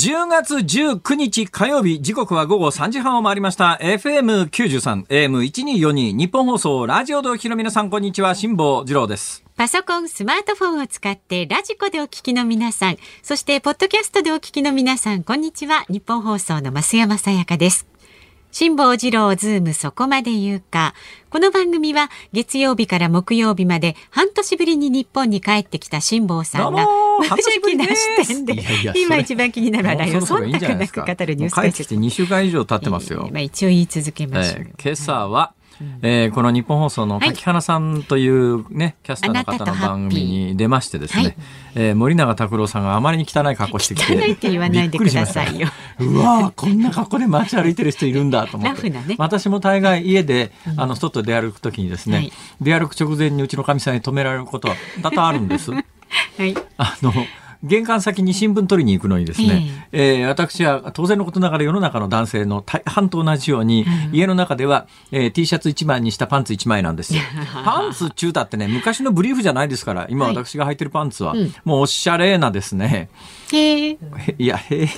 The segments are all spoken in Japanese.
10月19日火曜日、時刻は午後3時半を回りました。FM93、AM1242、ニッポン放送、ラジオでお聞きの皆さん、こんにちは、辛坊治郎です。パソコン、スマートフォンを使ってラジコでお聞きの皆さん、そしてポッドキャストでお聞きの皆さん、こんにちは。ニッポン放送の増山さやかです。辛坊治郎ズームそこまで言うか。この番組は月曜日から木曜日まで半年ぶりに日本に帰ってきた辛坊さんがどうも無邪気な半年ぶりで。す視点でいやいや今一番気になる話題を忖度なく。語るニュース帰ってきて2週間以上経ってますよ。まあ一応言い続けましょう。え。ー今朝は、えーこの日本放送の柿花さんというね、キャスターの方の番組に出ましてですね、はいえー森永拓郎さんがあまりに汚い格好してきて、汚いって言わないでくださいよ。うわーこんな格好で街歩いてる人いるんだと思って。ラフなね。私も大概家で、あの、外出歩くときにですね、はい。出歩く直前にうちのかみさんに止められることは多々あるんです。はい。あの、玄関先に新聞取りに行くのにですね、えー私は当然のことながら世の中の男性の大半と同じように、家の中では、えー T シャツ1枚にしたパンツ1枚なんですよ。パンツ中だってね、昔のブリーフじゃないですから、今はい私が履いてるパンツは、うんもうおしゃれなですね、へえ。へいや、へえ。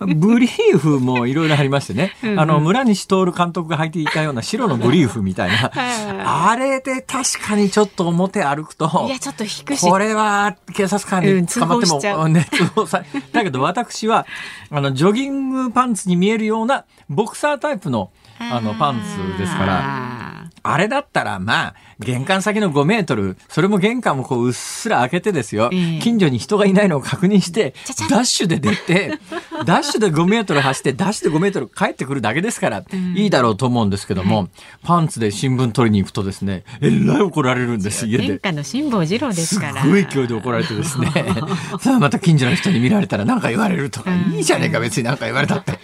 ブリーフもいろいろありましてね。あの、村西徹監督が履いていたような白のブリーフみたいな。あれで確かにちょっと表歩くとい、や、ちょっと引くし。これは警察官に捕まっても、うんね、通報さだけど私は、あの、ジョギングパンツに見えるような、ボクサータイプの、あの、パンツですから、ら。あれだったら、まあ、玄関先の5メートル、それも玄関もこう、うっすら開けてですよ、ええ近所に人がいないのを確認してダッシュで出て、ダッシュで5メートル走って、ダッシュで5メートル帰ってくるだけですから、いいだろうと思うんですけども、パンツで新聞取りに行くとですね、えらい怒られるんです、家で。の辛坊治郎ですすから。ごい勢いで怒られてですね。さあまた近所の人に見られたら何か言われるとか、いいじゃねえか別に何か言われたって。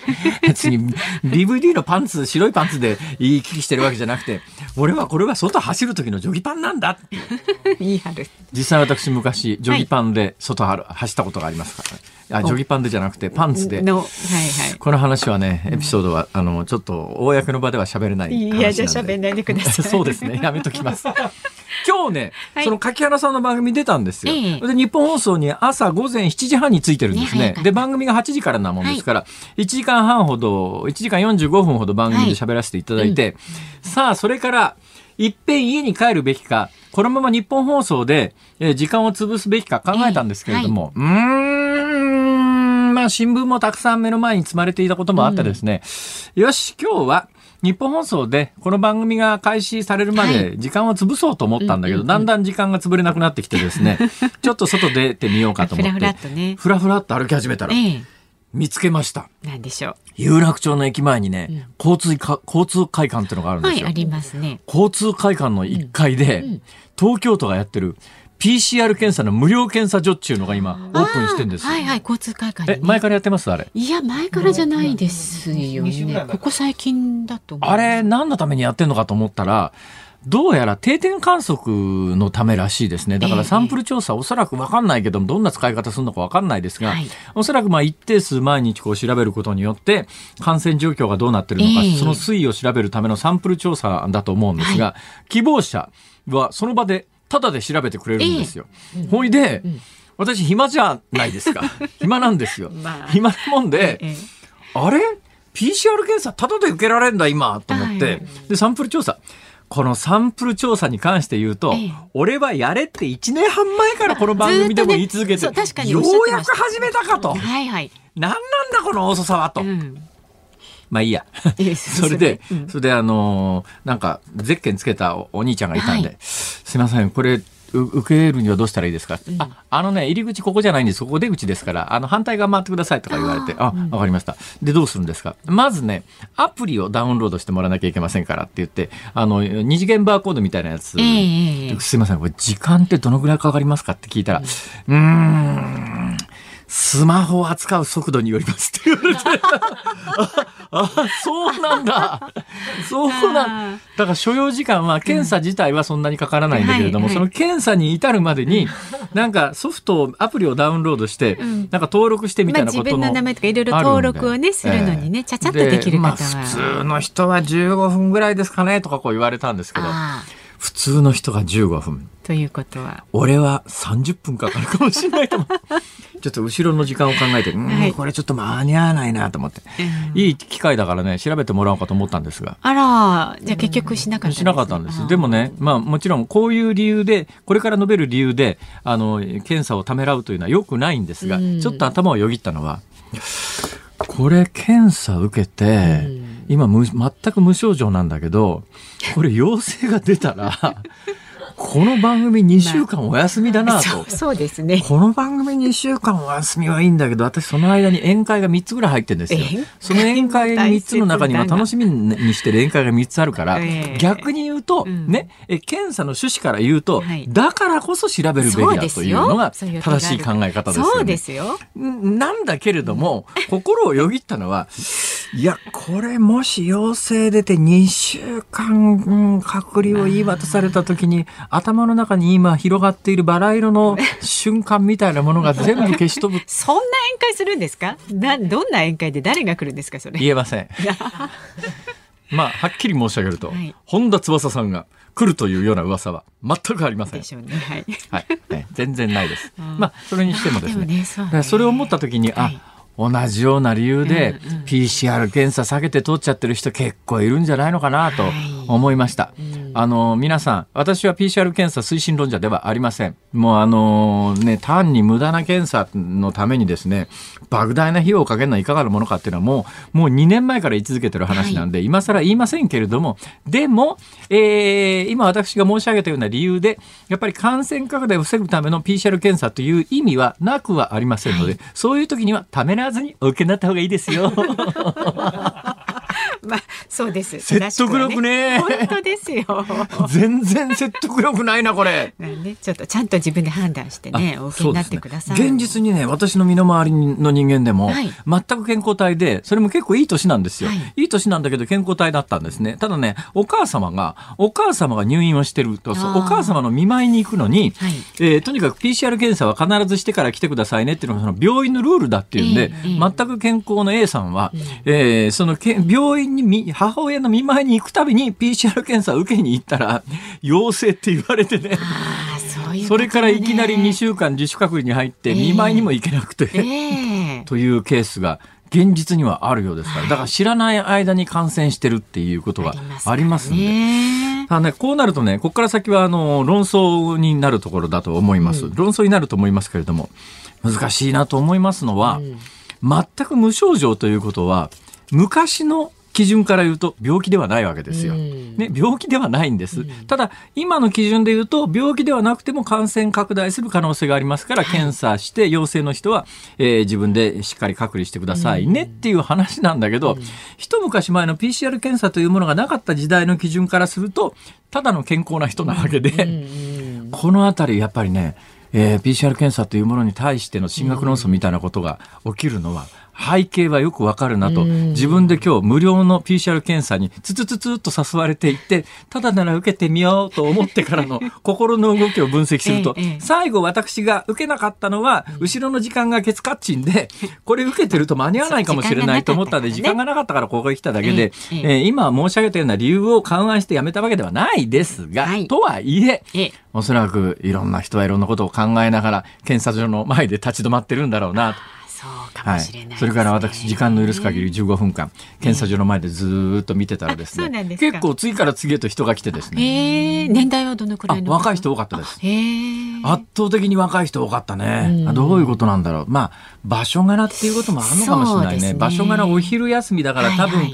別に DVD のパンツ、白いパンツで言い聞きしてるわけじゃなくて、俺はこれは外走る時のジョギパンなんだっていい張る。実際私昔、ジョギパンで外はる走ったことがありますから、ねあ、ジョギパンでじゃなくてパンツで。の、はいはい。この話はね、エピソードは、あの、ちょっと、公の場では喋れない。いやじゃあ喋んないでください そうですね。やめときます。今日ね、はい。その柿原さんの番組出たんですよ。ええ。で、日本放送に朝午前7時半についてるんですね。ねで、番組が8時からなもんですから、1時間半ほど、1時間45分ほど番組で喋らせていただいて、さあ、それから、いっぺん家に帰るべきか、このまま日本放送で、えー時間を潰すべきか考えたんですけれども、うーん、まあ新聞もたくさん目の前に積まれていたこともあってですね、よし、今日は日本放送でこの番組が開始されるまはで時間を潰そうと思ったんだけど、だんだん時間が潰れなくなってきてですね、ちょっと外出てみようかと思って、ふらふらっとねふらふらっと歩き始めたら、え見つけました。え。なんでしょ有楽町の駅前にね、交通か、交通会館っていうのがあるんう。ですよ。はい、ありますね。交通会館の1階で、うん東京都がやってる PCR 検査の無料検査所っていうのが今オープンしてんですはいはい、交通会館にえ、ね前からやってます？あれ。いや、前からじゃないですよ。ねここ最近だと思う。あれ、何のためにやってんのかと思ったら、どうやら定点観測のためらしいですね。だからええサンプル調査、おそらくわかんないけど、どんな使い方するのかわかんないですが、はいおそらくまあ一定数毎日こう調べることによって、感染状況がどうなってるのか、ええその推移を調べるためのサンプル調査だと思うんですが、希望者はその場でタダで調べてくれるんですよ。ほいで、私暇じゃないですか。暇なんですよ。まあ暇なもんで、ええあれ ?PCR 検査タダで受けられるんだ今と思って、はいで、サンプル調査。このサンプル調査に関して言うと、ええ俺はやれって1年半前からこの番組でも言い続けて、ようやく始めたかと。はいはい。何なんだこの遅さはと。うん。まあいいや。それで、うん。それであのーなんか、ゼッケンつけたおお兄ちゃんがいたんで、はい。すいません、これ、う受けるにはどうしたらいいですか、あ、あのね、入り口ここじゃないんです。ここ出口ですから、あの、反対側回ってくださいとか言われて、あ、わかりました。で、どうするんですか？まずね、アプリをダウンロードしてもらわなきゃいけませんからって言って、あの、二次元バーコードみたいなやつ、すいません、これ時間ってどのぐらいかかりますかって聞いたら、うーん、スマホを扱う速度によりますって言われて、あ、あそうなんだ。そうなんあだから所要時間は検査自体はそんなにかからないんだけれども、はいはい。その検査に至るまでに、なんかソフトを、アプリをダウンロードして、ん。なんか登録してみまあ自たいなことの。分の名前とかいろいろ登録をね、するのにね、ちゃちゃっとできる方は。まあ、普通の人は15分ぐらいですかねとかこう言われたんですけど、あ普通の人が15分。ということは俺は30分かかるかもしれないと思う。ちょっと後ろの時間を考えて、うん、はいこれちょっと間に合わないなと思って。うんいい機会だからね、調べてもらおうかと思ったんですが。あらじゃあ結局しなかったしなかったんです。でもね、まあもちろんこういう理由で、これから述べる理由で、あの、検査をためらうというのは良くないんですが、うんちょっと頭をよぎったのは、これ検査受けて、今無全く無症状なんだけど、これ陽性が出たら、この番組2週間お休みだなと。そうそうですね。この番組2週間お休みはいいんだけど、私その間に宴会が3つぐらい入ってるんですよ。その宴会3つの中には楽しみにしてる宴会が3つあるから、ええ。逆に言うと、うん。ね、え検査の趣旨から言うと、はい。だからこそ調べるべきだというのが正しい考え方ですよね。そうですよ。んなんだけれども、心をよぎったのは、いや、これもし陽性出て2週間、うん隔離を言い渡された時に、頭の中に今広がっているバラ色の瞬間みたいなものが全部消し飛ぶ。そんな宴会するんですか？などんな宴会で誰が来るんですかそれ？言えません。まあ、はっきり申し上げると、はい。本田翼さんが来るというような噂は全くありません。で。しょうね。はい。はい、ね全然ないです。うん。まあ、それにしてもですね。ねそそれを思った時に、あはい、同じような理由で PCR 検査下げて通っちゃってる人結構いるんじゃないのかなとはい思いました。うんあの、皆さん、私は PCR 検査推進論者ではありません。もうあのね、単に無駄な検査のためにですね、莫大な費用をかけるのはいかがなものかっていうのはもう、もう2年前から言い続けてる話なんで、今更言いませんけれども、でも、えー今私が申し上げたような理由で、やっぱり感染拡大を防ぐための PCR 検査という意味はなくはありませんので、そういう時にはためらわずにお受けになった方がいいですよ。まあそうです。説得力ね。正しくは本当ですよ。全然説得力ないな、これ。まあねちょっとちゃんと自分で判断してねあお受けになってください、ね現実にね、私の身の回りの人間でも、はい。全く健康体で、それも結構いい年なんですよ、はい。い。い年なんだけど健康体だったんですね。ただね、お母様が、お母様が入院をしてると、お母様の見舞いに行くのに、はい。えーとにかく PCR 検査は必ずしてから来てくださいねっていうのがその病院のルールだっていうんで、ええええ全く健康の A さんは、えーそのけ病院にみ母親の見舞いに行くたびに PCR 検査を受けに行ったら、陽性って言われてね。ああそういうことね。それからいきなり2週間自主隔離に入ってええ。見舞いにも行けなくて、ええ。というケースが現実にはあるようですから、だから知らない間に感染してるっていうことがありますんで。ねただね、こうなるとね、ここから先はあの論争になるところだと思います。論争になると思いますけれども、難しいなと思いますのは、全く無症状ということは、昔の基準から言うと病気ではないわけですよ。うん。ね、病気ではないんです。ただ、今の基準で言うと、病気ではなくても感染拡大する可能性がありますから、検査して陽性の人は、えー自分でしっかり隔離してくださいねっていう話なんだけど、一昔前の PCR 検査というものがなかった時代の基準からすると、ただの健康な人なわけで、このあたりやっぱりね、えー PCR 検査というものに対しての進学論争みたいなことが起きるのは、背景はよくわかるなと、自分で今日無料の PCR 検査にツツツツっと誘われていって、ただなら受けてみようと思ってからの 心の動きを分析すると最後私が受けなかったのは、後ろの時間がケツカッチンで、これ受けてると間に合わないかもしれないと思ったんで、時間がなかったからここへ来ただけで、え今申し上げたような理由を勘案してやめたわけではないですが、はい。とはいえ、ええ。おそらくいろんな人はいろんなことを考えながら検査所の前で立ち止まってるんだろうなと。はいもしれないですね、それから私時間の許す限り15分間。検査所の前でずーっと見てたらですね。ですか。結構次から次へと人が来てですね。ええ年代はどのくらあいの？若い人多かったです。ええ。圧倒的に若い人多かったね、あどういうことなんだろう。まあ場所柄っていうこともあるのかもしれないね。場所柄お昼休みだから多分、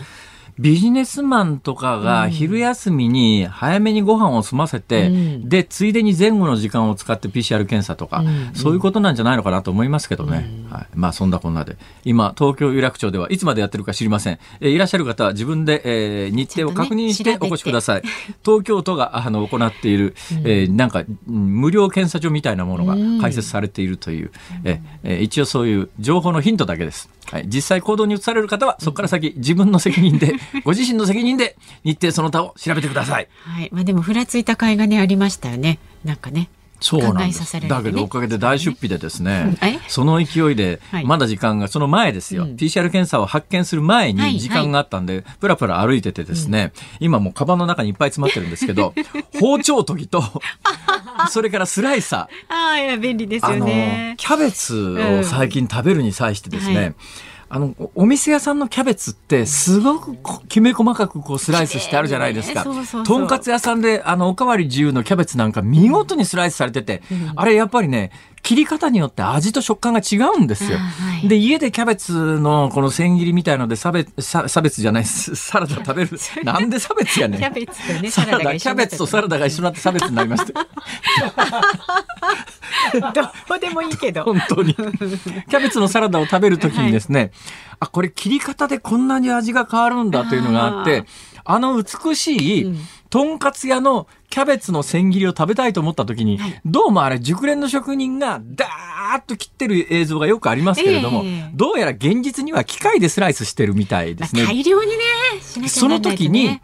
ビジネスマンとかが昼休みに早めにご飯を済ませて、うんで、ついでに前後の時間を使って PCR 検査とか、うんそういうことなんじゃないのかなと思いますけどね。はい。まあ、そんなこんなで。今、東京有楽町ではいつまでやってるか知りません。えーいらっしゃる方は自分で、えー日程を確認してお越しください。東京都があの行っている、えーなんか、うん無料検査所みたいなものが開設されているという、えーえー一応そういう情報のヒントだけです。はい、実際行動に移される方は、そこから先、自分の責任で、ご自身の責任で、日程その他を調べてください。はい、まあでもふらついた甲斐がねありましたよね。なんかね。そう考なんです。ね、だけどおかげで大出費でですねその勢いではい、まだ時間が、その前ですよ、うん。PCR 検査を発見する前はいに時間があったんで、プラプラ歩いててですね、今もうカバンの中にいっぱい詰まってるんですけど、包丁研ぎと、それからスライサー、ああいや便利ですよあのね。キャベツを最近食べるに際してですね、はいあのおお店屋さんのキャベツってすごくこきめ細かくこうスライスしてあるじゃないですか。綺麗ねそうそうそうとんかつ屋さんであのおかわり自由のキャベツなんか見事にスライスされてて、あれやっぱりね切り方によって味と食感が違うんですよ。あはいで家でキャベツのこの千切りみたいので差別差差別じゃないすサラダ食べる なんで差別やねん。キャベツとねサラダキャベツとサラダが一緒になって差別になりました。どうでもいいけど。本当に。キャベツのサラダを食べるときにですね、あ、これ切り方でこんなに味が変わるんだというのがあって、あの美しい、うんとんかつ屋のキャベツの千切りを食べたいと思ったときに、はいどうもあれ熟練の職人がダーッと切ってる映像がよくありますけれども、ええどうやら現実には機械でスライスしてるみたいですね。大量にねその時にね、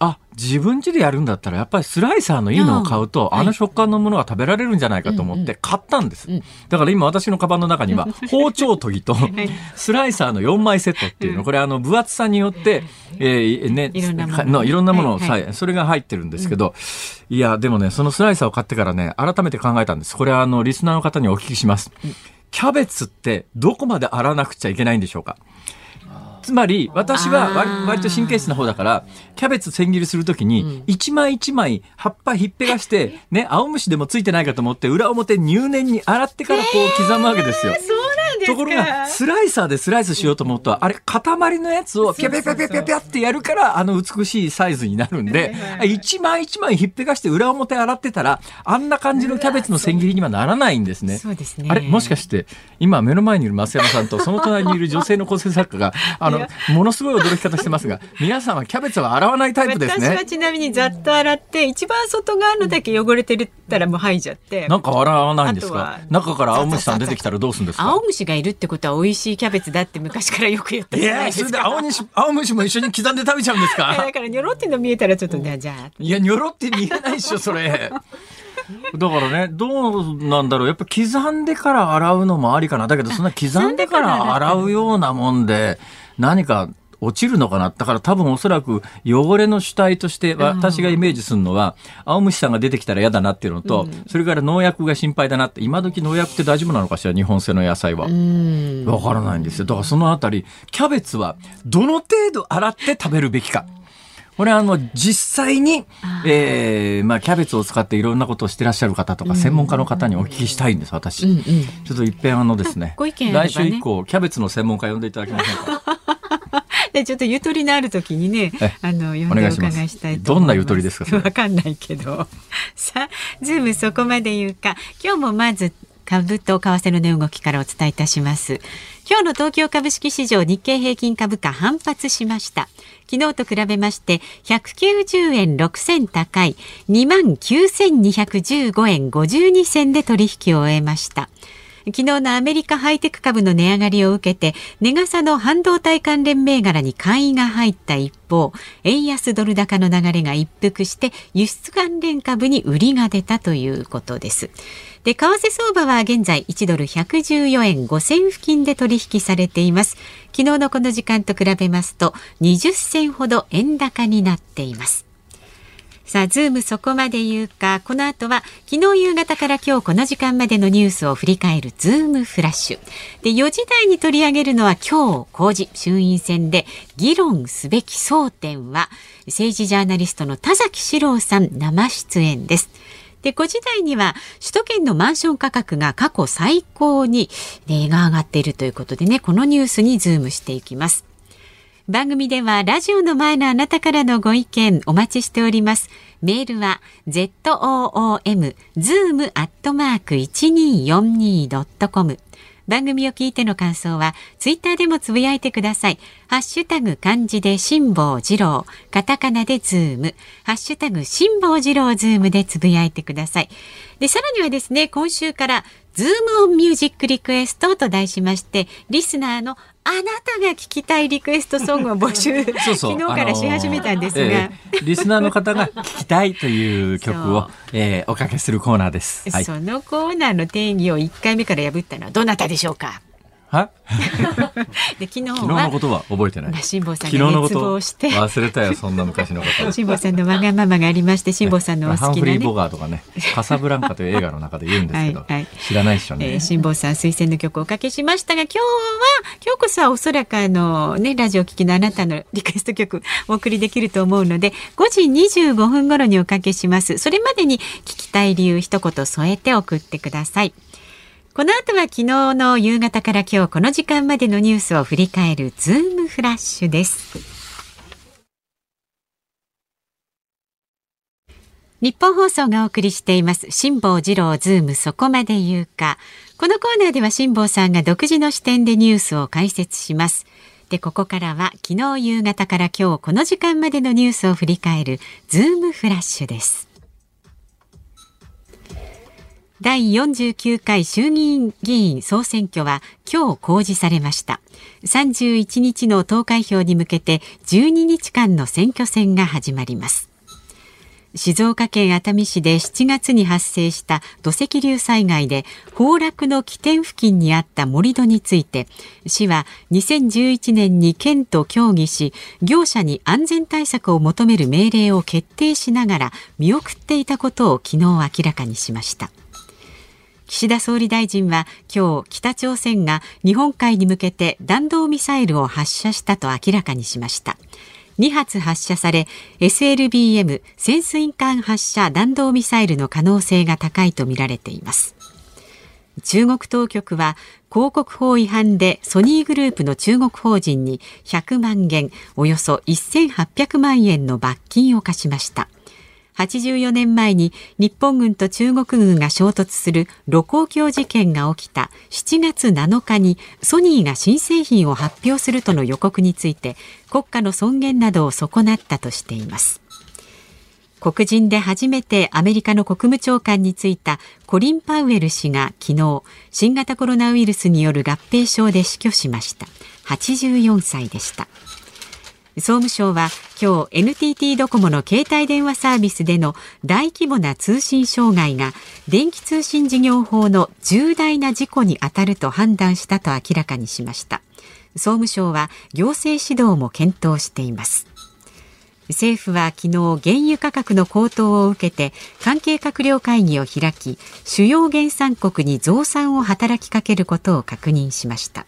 あ、自分家でやるんだったらやっぱりスライサーのいいのを買うと、うんあの食感のものが食べられるんじゃないかと思って買ったんです。うんだから今私のカバンの中には 包丁研ぎとスライサーの4枚セットっていうの、これあの分厚さによって、えーね、いろんなもの。のいろんなものをさ、はい。はそれが入ってるんですけど、いや、でもね、そのスライサーを買ってからね、改めて考えたんです。これはあの、リスナーの方にお聞きします。キャベツってどこまで洗わなくちゃいけないんでしょうか？つまり私は割割と神経質な方だからキャベツ千切りするときに一枚一枚葉っぱひっぺがしてね青虫でもついてないかと思って裏表入念に洗ってからこう刻むわけですよ。そうなんですか。ところがスライサーでスライスしようと思うとあれ塊のやつをピャピャピャピャピャピャってやるからあの美しいサイズになるんで一枚一枚ひっぺがして裏表洗ってたらあんな感じのキャベツの千切りにはならないんですね。そうですね。あれもしかして今目の前にいる増山さんと その隣にいる女性の構成作家があのものすごい驚き方してますが皆さんはキャベツは洗わないタイプですね私は。ちなみにざっと洗って一番外側のだけ汚れてるったらもう剥いじゃってなんか洗わないんですか？中から青虫さん出てきたらどうするんですか？青虫がいるってことは美味しいキャベツだって昔からよく言ったいやそれで。青虫青虫も一緒に刻んで食べちゃうんですか？だからニョロっての見えたらちょっとねじゃあいや、ニョロって見えないっしょ、それ。だからね、どうなんだろう。やっぱ刻んでから洗うのもありかな。だけど、そんな刻んでから洗うようなもんで、何か落ちるのかな？だから多分おそらく汚れの主体として、私がイメージするのは、青虫さんが出てきたら嫌だなっていうのと、それから農薬が心配だなって、今時農薬って大丈夫なのかしら、日本製の野菜は。うんわからないんですよ。だからそのあたり、キャベツはどの程度洗って食べるべきか。これはあの、実際に、えー、まあ、キャベツを使っていろんなことをしてらっしゃる方とか、専門家の方にお聞きしたいんです、私。うんうんちょっと一遍あのですね、ね来週以降、キャベツの専門家呼んでいただけませんか？でちょっとゆとりのある時にねえあの呼んでお伺いしたいどんなゆとりですか わかんないけど。さあズームそこまで言うか。今日もまず株と為替の値動きからお伝えいたします。今日の東京株式市場日経平均株価反発しました。昨日と比べまして190円6銭高い。2万9215円52銭で取引を終えました昨日のアメリカハイテク株の値上がりを受けて、値傘の半導体関連銘柄に買いが入った一方、円安ドル高の流れが一服して、輸出関連株に売りが出たということです。で、為替相場は現在1ドル114円5銭付近で取引されています。昨日のこの時間と比べますと、20銭ほど円高になっています。さあ、ズームそこまで言うか、この後は昨日夕方から今日この時間までのニュースを振り返るズームフラッシュ。で、4時台に取り上げるのは今日公示衆院選で議論すべき争点は政治ジャーナリストの田崎史郎さん生出演です。で、5時台には首都圏のマンション価格が過去最高に値が上がっているということでね、このニュースにズームしていきます。番組ではラジオの前のあなたからのご意見お待ちしております。メールは zoom@1242.com 番組を聞いての感想はツイッターでもつぶやいてください。ハッシュタグ漢字で辛坊治郎、カタカナでズーム、ハッシュタグ辛坊治郎ズームでつぶやいてください。で、さらにはですね、今週からズームオンミュージックリクエストと題しまして、リスナーのあなたが聞きたいリクエストソングを募集そうそう。昨日からし始めたんですが、あのーえー、リスナーの方が聞きたいという曲を、えー、おかけするコーナーです、はい、そのコーナーの定義を1回目から破ったのはどなたでしょうか？は？で昨日昨日のことは覚えてない。辛坊さんが熱望して忘れたよそんな昔のこと。辛坊さんのわがままがありまして辛坊さんのお好きな、ね、ハンフリーボガーとかねカサブランカという映画の中で言うんですけど、はいはい、知らないっしょね。えー、辛坊さん推薦の曲をおかけしましたが今日は今日こそはおそらくあのねラジオ聴きのあなたのリクエスト曲お送りできると思うので5時25分頃におかけします。それまでに聞きたい理由一言添えて送ってください。この後は昨日の夕方から今日この時間までのニュースを振り返るズームフラッシュです。ニッポン放送がお送りしています。辛坊治郎ズームそこまで言うか。このコーナーでは辛坊さんが独自の視点でニュースを解説します。でここからは昨日夕方から今日この時間までのニュースを振り返るズームフラッシュです。第49回衆議院議員総選挙は今日公示されました。31日の投開票に向けて12日間の選挙戦が始まります。静岡県熱海市で7月に発生した土石流災害で崩落の起点付近にあった盛り土について市は2011年に県と協議し業者に安全対策を求める命令を決定しながら見送っていたことを昨日明らかにしました。岸田総理大臣は今日北朝鮮が日本海に向けて弾道ミサイルを発射したと明らかにしました。2発発射され SLBM 潜水艦発射弾道ミサイルの可能性が高いとみられています。中国当局は広告法違反でソニーグループの中国法人に100万元およそ1800万円の罰金を課しました。84年前に日本軍と中国軍が衝突する盧溝橋事件が起きた7月7日にソニーが新製品を発表するとの予告について国家の尊厳などを損なったとしています。黒人で初めてアメリカの国務長官に就いたコリン・パウエル氏が昨日新型コロナウイルスによる合併症で死去しました。84歳でした。総務省は今日 NTT ドコモの携帯電話サービスでの大規模な通信障害が電気通信事業法の重大な事故に当たると判断したと明らかにしました。総務省は行政指導も検討しています。政府は昨日原油価格の高騰を受けて関係閣僚会議を開き主要原産国に増産を働きかけることを確認しました。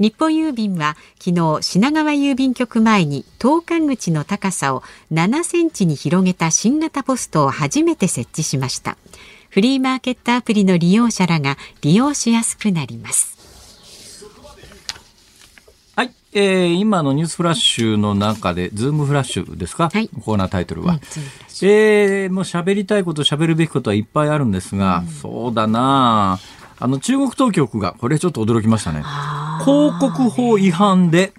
日本郵便は昨日品川郵便局前に投函口の高さを7センチに広げた新型ポストを初めて設置しました。フリーマーケットアプリの利用者らが利用しやすくなります。はい、えー、今のニュースフラッシュの中で、ズームフラッシュですか、はい、コーナータイトルは。うん、えー、もう喋りたいこと、喋るべきことはいっぱいあるんですが、うん、そうだなあ。の、中国当局が、これちょっと驚きましたね。広告法違反で、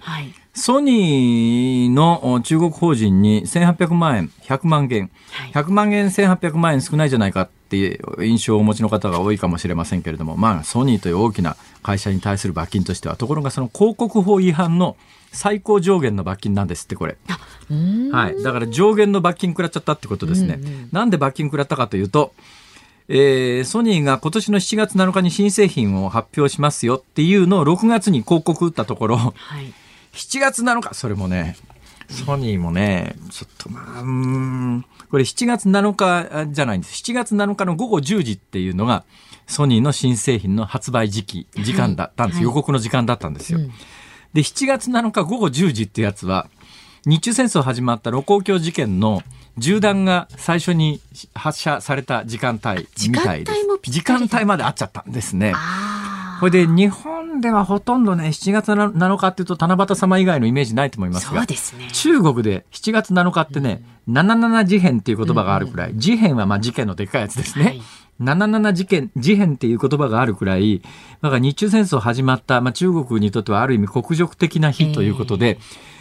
ソニーの中国法人に1800万円、100万元、100万円1800万円少ないじゃないかっていう印象をお持ちの方が多いかもしれませんけれども、まあ、ソニーという大きな会社に対する罰金としては、ところがその広告法違反の最高上限の罰金なんですって、これ。はい。だから上限の罰金食らっちゃったってことですね。なんで罰金食らったかというと、えー、ソニーが今年の7月7日に新製品を発表しますよっていうのを6月に広告打ったところ、はい、7月7日、それもね、ソニーもね、ちょっとまあ、うん、これ7月7日じゃないんです。7月7日の午後10時っていうのが、ソニーの新製品の発売時期、時間だったんです。はい、予告の時間だったんですよ。うん、で、7月7日午後10時ってやつは、日中戦争始まった盧溝橋事件の銃弾が最初に発射された時間帯みたいです。時間帯まで合っちゃったんですね。これで日本ではほとんどね、7月7日っていうと七夕様以外のイメージないと思いますが、そうですね、中国で7月7日ってね、うん、77事変っていう言葉があるくらい、うん、事変はまあ事件のでっかいやつですね。はい77事件、事変っていう言葉があるくらい、だから日中戦争始まった、まあ、中国にとってはある意味国辱的な日ということで、えー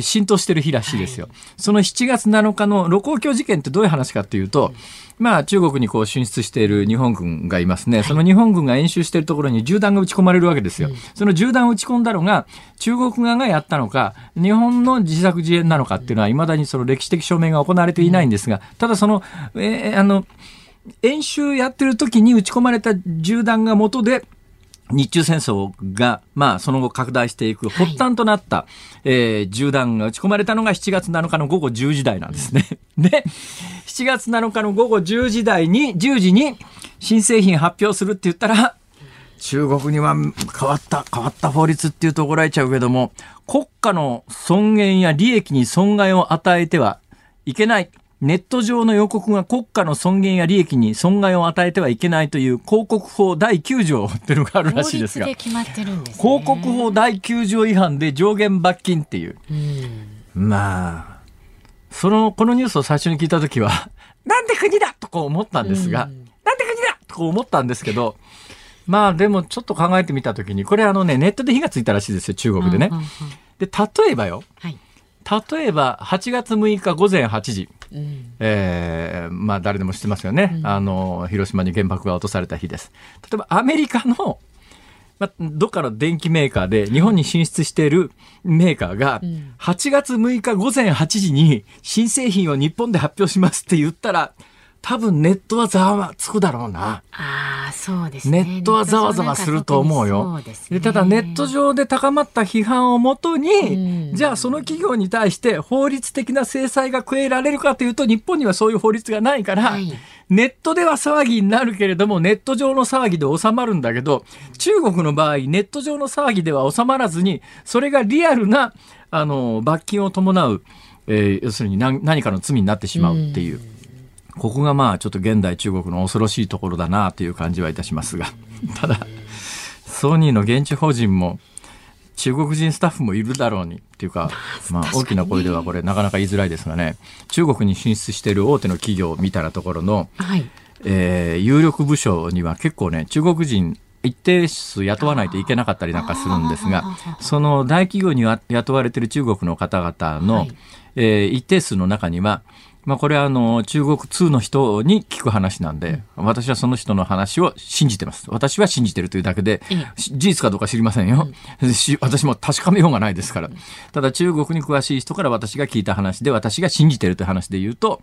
浸透してる日らしいですよ。はい、その7月7日の盧溝橋事件ってどういう話かっていうと、まあ中国にこう進出している日本軍がいますね。その日本軍が演習しているところに銃弾が撃ち込まれるわけですよ。その銃弾を撃ち込んだのが中国側がやったのか、日本の自作自演なのかっていうのは未だにその歴史的証明が行われていないんですが、ただその、えー、あの、演習やってる時に撃ち込まれた銃弾が元で、日中戦争が、まあ、その後拡大していく発端となった、はい、えー、銃弾が撃ち込まれたのが7月7日の午後10時台なんですね。で、7月7日の午後10時台に、10時に新製品発表するって言ったら、中国には変わった、変わった法律っていうと怒られちゃうけども、国家の尊厳や利益に損害を与えてはいけない。ネット上の予告が国家の尊厳や利益に損害を与えてはいけないという広告法第9条っていうのがあるらしいですが、すね、広告法第9条違反で上限罰金っていう。うまあ、その、このニュースを最初に聞いたときは、なんで国だとこう思ったんですが、ん。なんで国だとこう思ったんですけど、まあでもちょっと考えてみたときに、これあのね、ネットで火がついたらしいですよ、中国でね。で、例えばよ、はい、例えば8月6日午前8時、うん、えー、まあ誰でも知ってますよね、うん、あの広島に原爆が落とされた日です。例えばアメリカのまあ、どっかの電機メーカーで日本に進出しているメーカーが、8月6日午前8時に新製品を日本で発表しますって言ったら、多分ネットはざわつくだろうな。ああ、そうですね。ネットはざわざわすると思うよ。で、ね、ただネット上で高まった批判をもとに、じゃあその企業に対して法律的な制裁が加えられるかというと、日本にはそういう法律がないから、はい、ネットでは騒ぎになるけれども、ネット上の騒ぎで収まるんだけど、中国の場合、ネット上の騒ぎでは収まらずに、それがリアルな、あの、罰金を伴う、えー、要するに何何かの罪になってしまうっていう。ここがまあちょっと現代中国の恐ろしいところだなという感じはいたしますが、ただ、ソニーの現地法人も中国人スタッフもいるだろうにっていうか、まあ大きな声ではこれなかなか言いづらいですがね、中国に進出している大手の企業みたいなところの、はい、えー、有力部署には結構ね、中国人一定数雇わないといけなかったりなんかするんですが、その大企業に雇われている中国の方々の、はい、えー、一定数の中には、まあ、これはあの中国通の人に聞く話なんで、私はその人の話を信じてます。私は信じてるというだけで、事実かどうか知りませんよ。私も確かめようがないですから。ただ中国に詳しい人から私が聞いた話で、私が信じてるという話で言うと、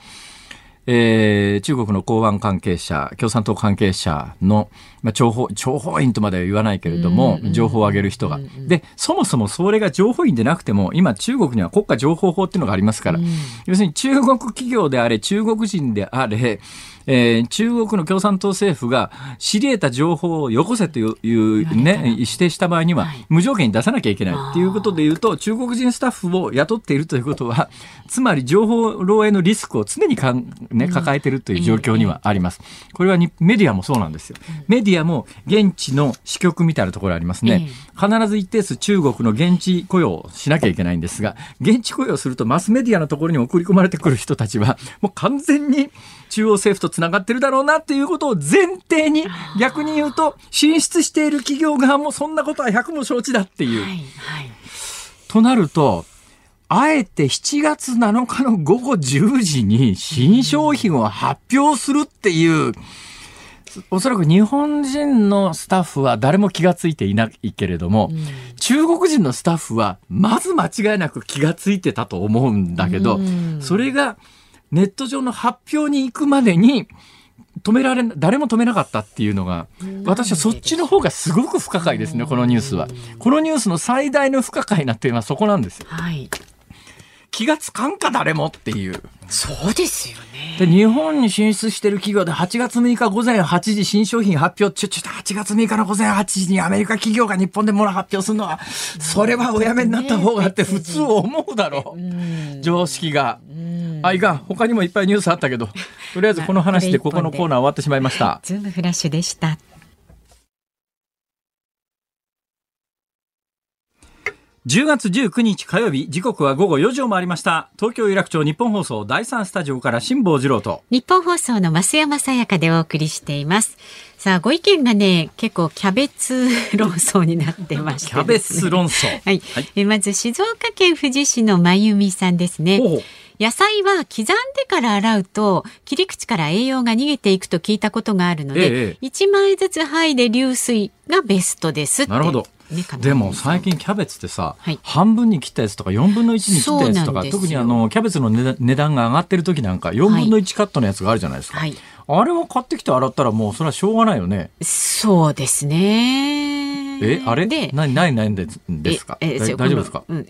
えー、中国の公安関係者、共産党関係者の、まあ、情報、情報員とまでは言わないけれども、情報を上げる人が。で、そもそもそれが情報員でなくても、今中国には国家情報法っていうのがありますから、要するに中国企業であれ、中国人であれ、えー、中国の共産党政府が知り得た情報をよこせというね、指定した場合には、無条件に出さなきゃいけない。っていうことで言うと、中国人スタッフを雇っているということは、つまり情報漏洩のリスクを常にかん、ね、抱えているという状況にはあります。これはにメディアもそうなんですよ。メディアも現地の支局みたいなところありますね。必ず一定数中国の現地雇用をしなきゃいけないんですが、現地雇用するとマスメディアのところに送り込まれてくる人たちは、もう完全に中央政府とつながってるだろうなっていうことを前提に逆に言うと進出している企業側もそんなことは100も承知だっていう。はいはい、となるとあえて7月7日の午後10時に新商品を発表するっていう、おそらく日本人のスタッフは誰も気がついていないけれども、うん、中国人のスタッフはまず間違いなく気がついてたと思うんだけど、うん、それがネット上の発表に行くまでに止められ誰も止めなかったっていうのが私はそっちの方がすごく不可解ですねこのニュースは。このニュースの最大の不可解なっていうのはそこなんですよ、はい、気がつかんか誰もっていう。そうですよね。で、日本に進出してる企業で8月6日午前8時新商品発表、ちょ、ちょっと8月6日の午前8時にアメリカ企業が日本でもの発表するのは、それはおやめになった方がって普通思うだろう。常識が。あ、いかん。他にもいっぱいニュースあったけど、とりあえずこの話でここのコーナー終わってしまいました。ズームフラッシュでした。10月19日火曜日、時刻は午後4時を回りました。東京有楽町日本放送第3スタジオから辛坊治郎と。日本放送の増山さやかでお送りしています。さあご意見がね結構キャベツ論争になってまして、ね、キャベツ論争。はい。はい、えまず静岡県富士市のまゆみさんですね。野菜は刻んでから洗うと切り口から栄養が逃げていくと聞いたことがあるので、ええ、1枚ずつ剥いで流水がベストですなるほど。でも最近キャベツってさ、はい、半分に切ったやつとか4分の1に切ったやつとか特にあのキャベツの値段が上がってる時なんか4分の1カットのやつがあるじゃないですか、はい、あれを買ってきて洗ったらもうそれはしょうがないよねそうですねえあれ？で何何何ですか？大丈夫ですか、うん、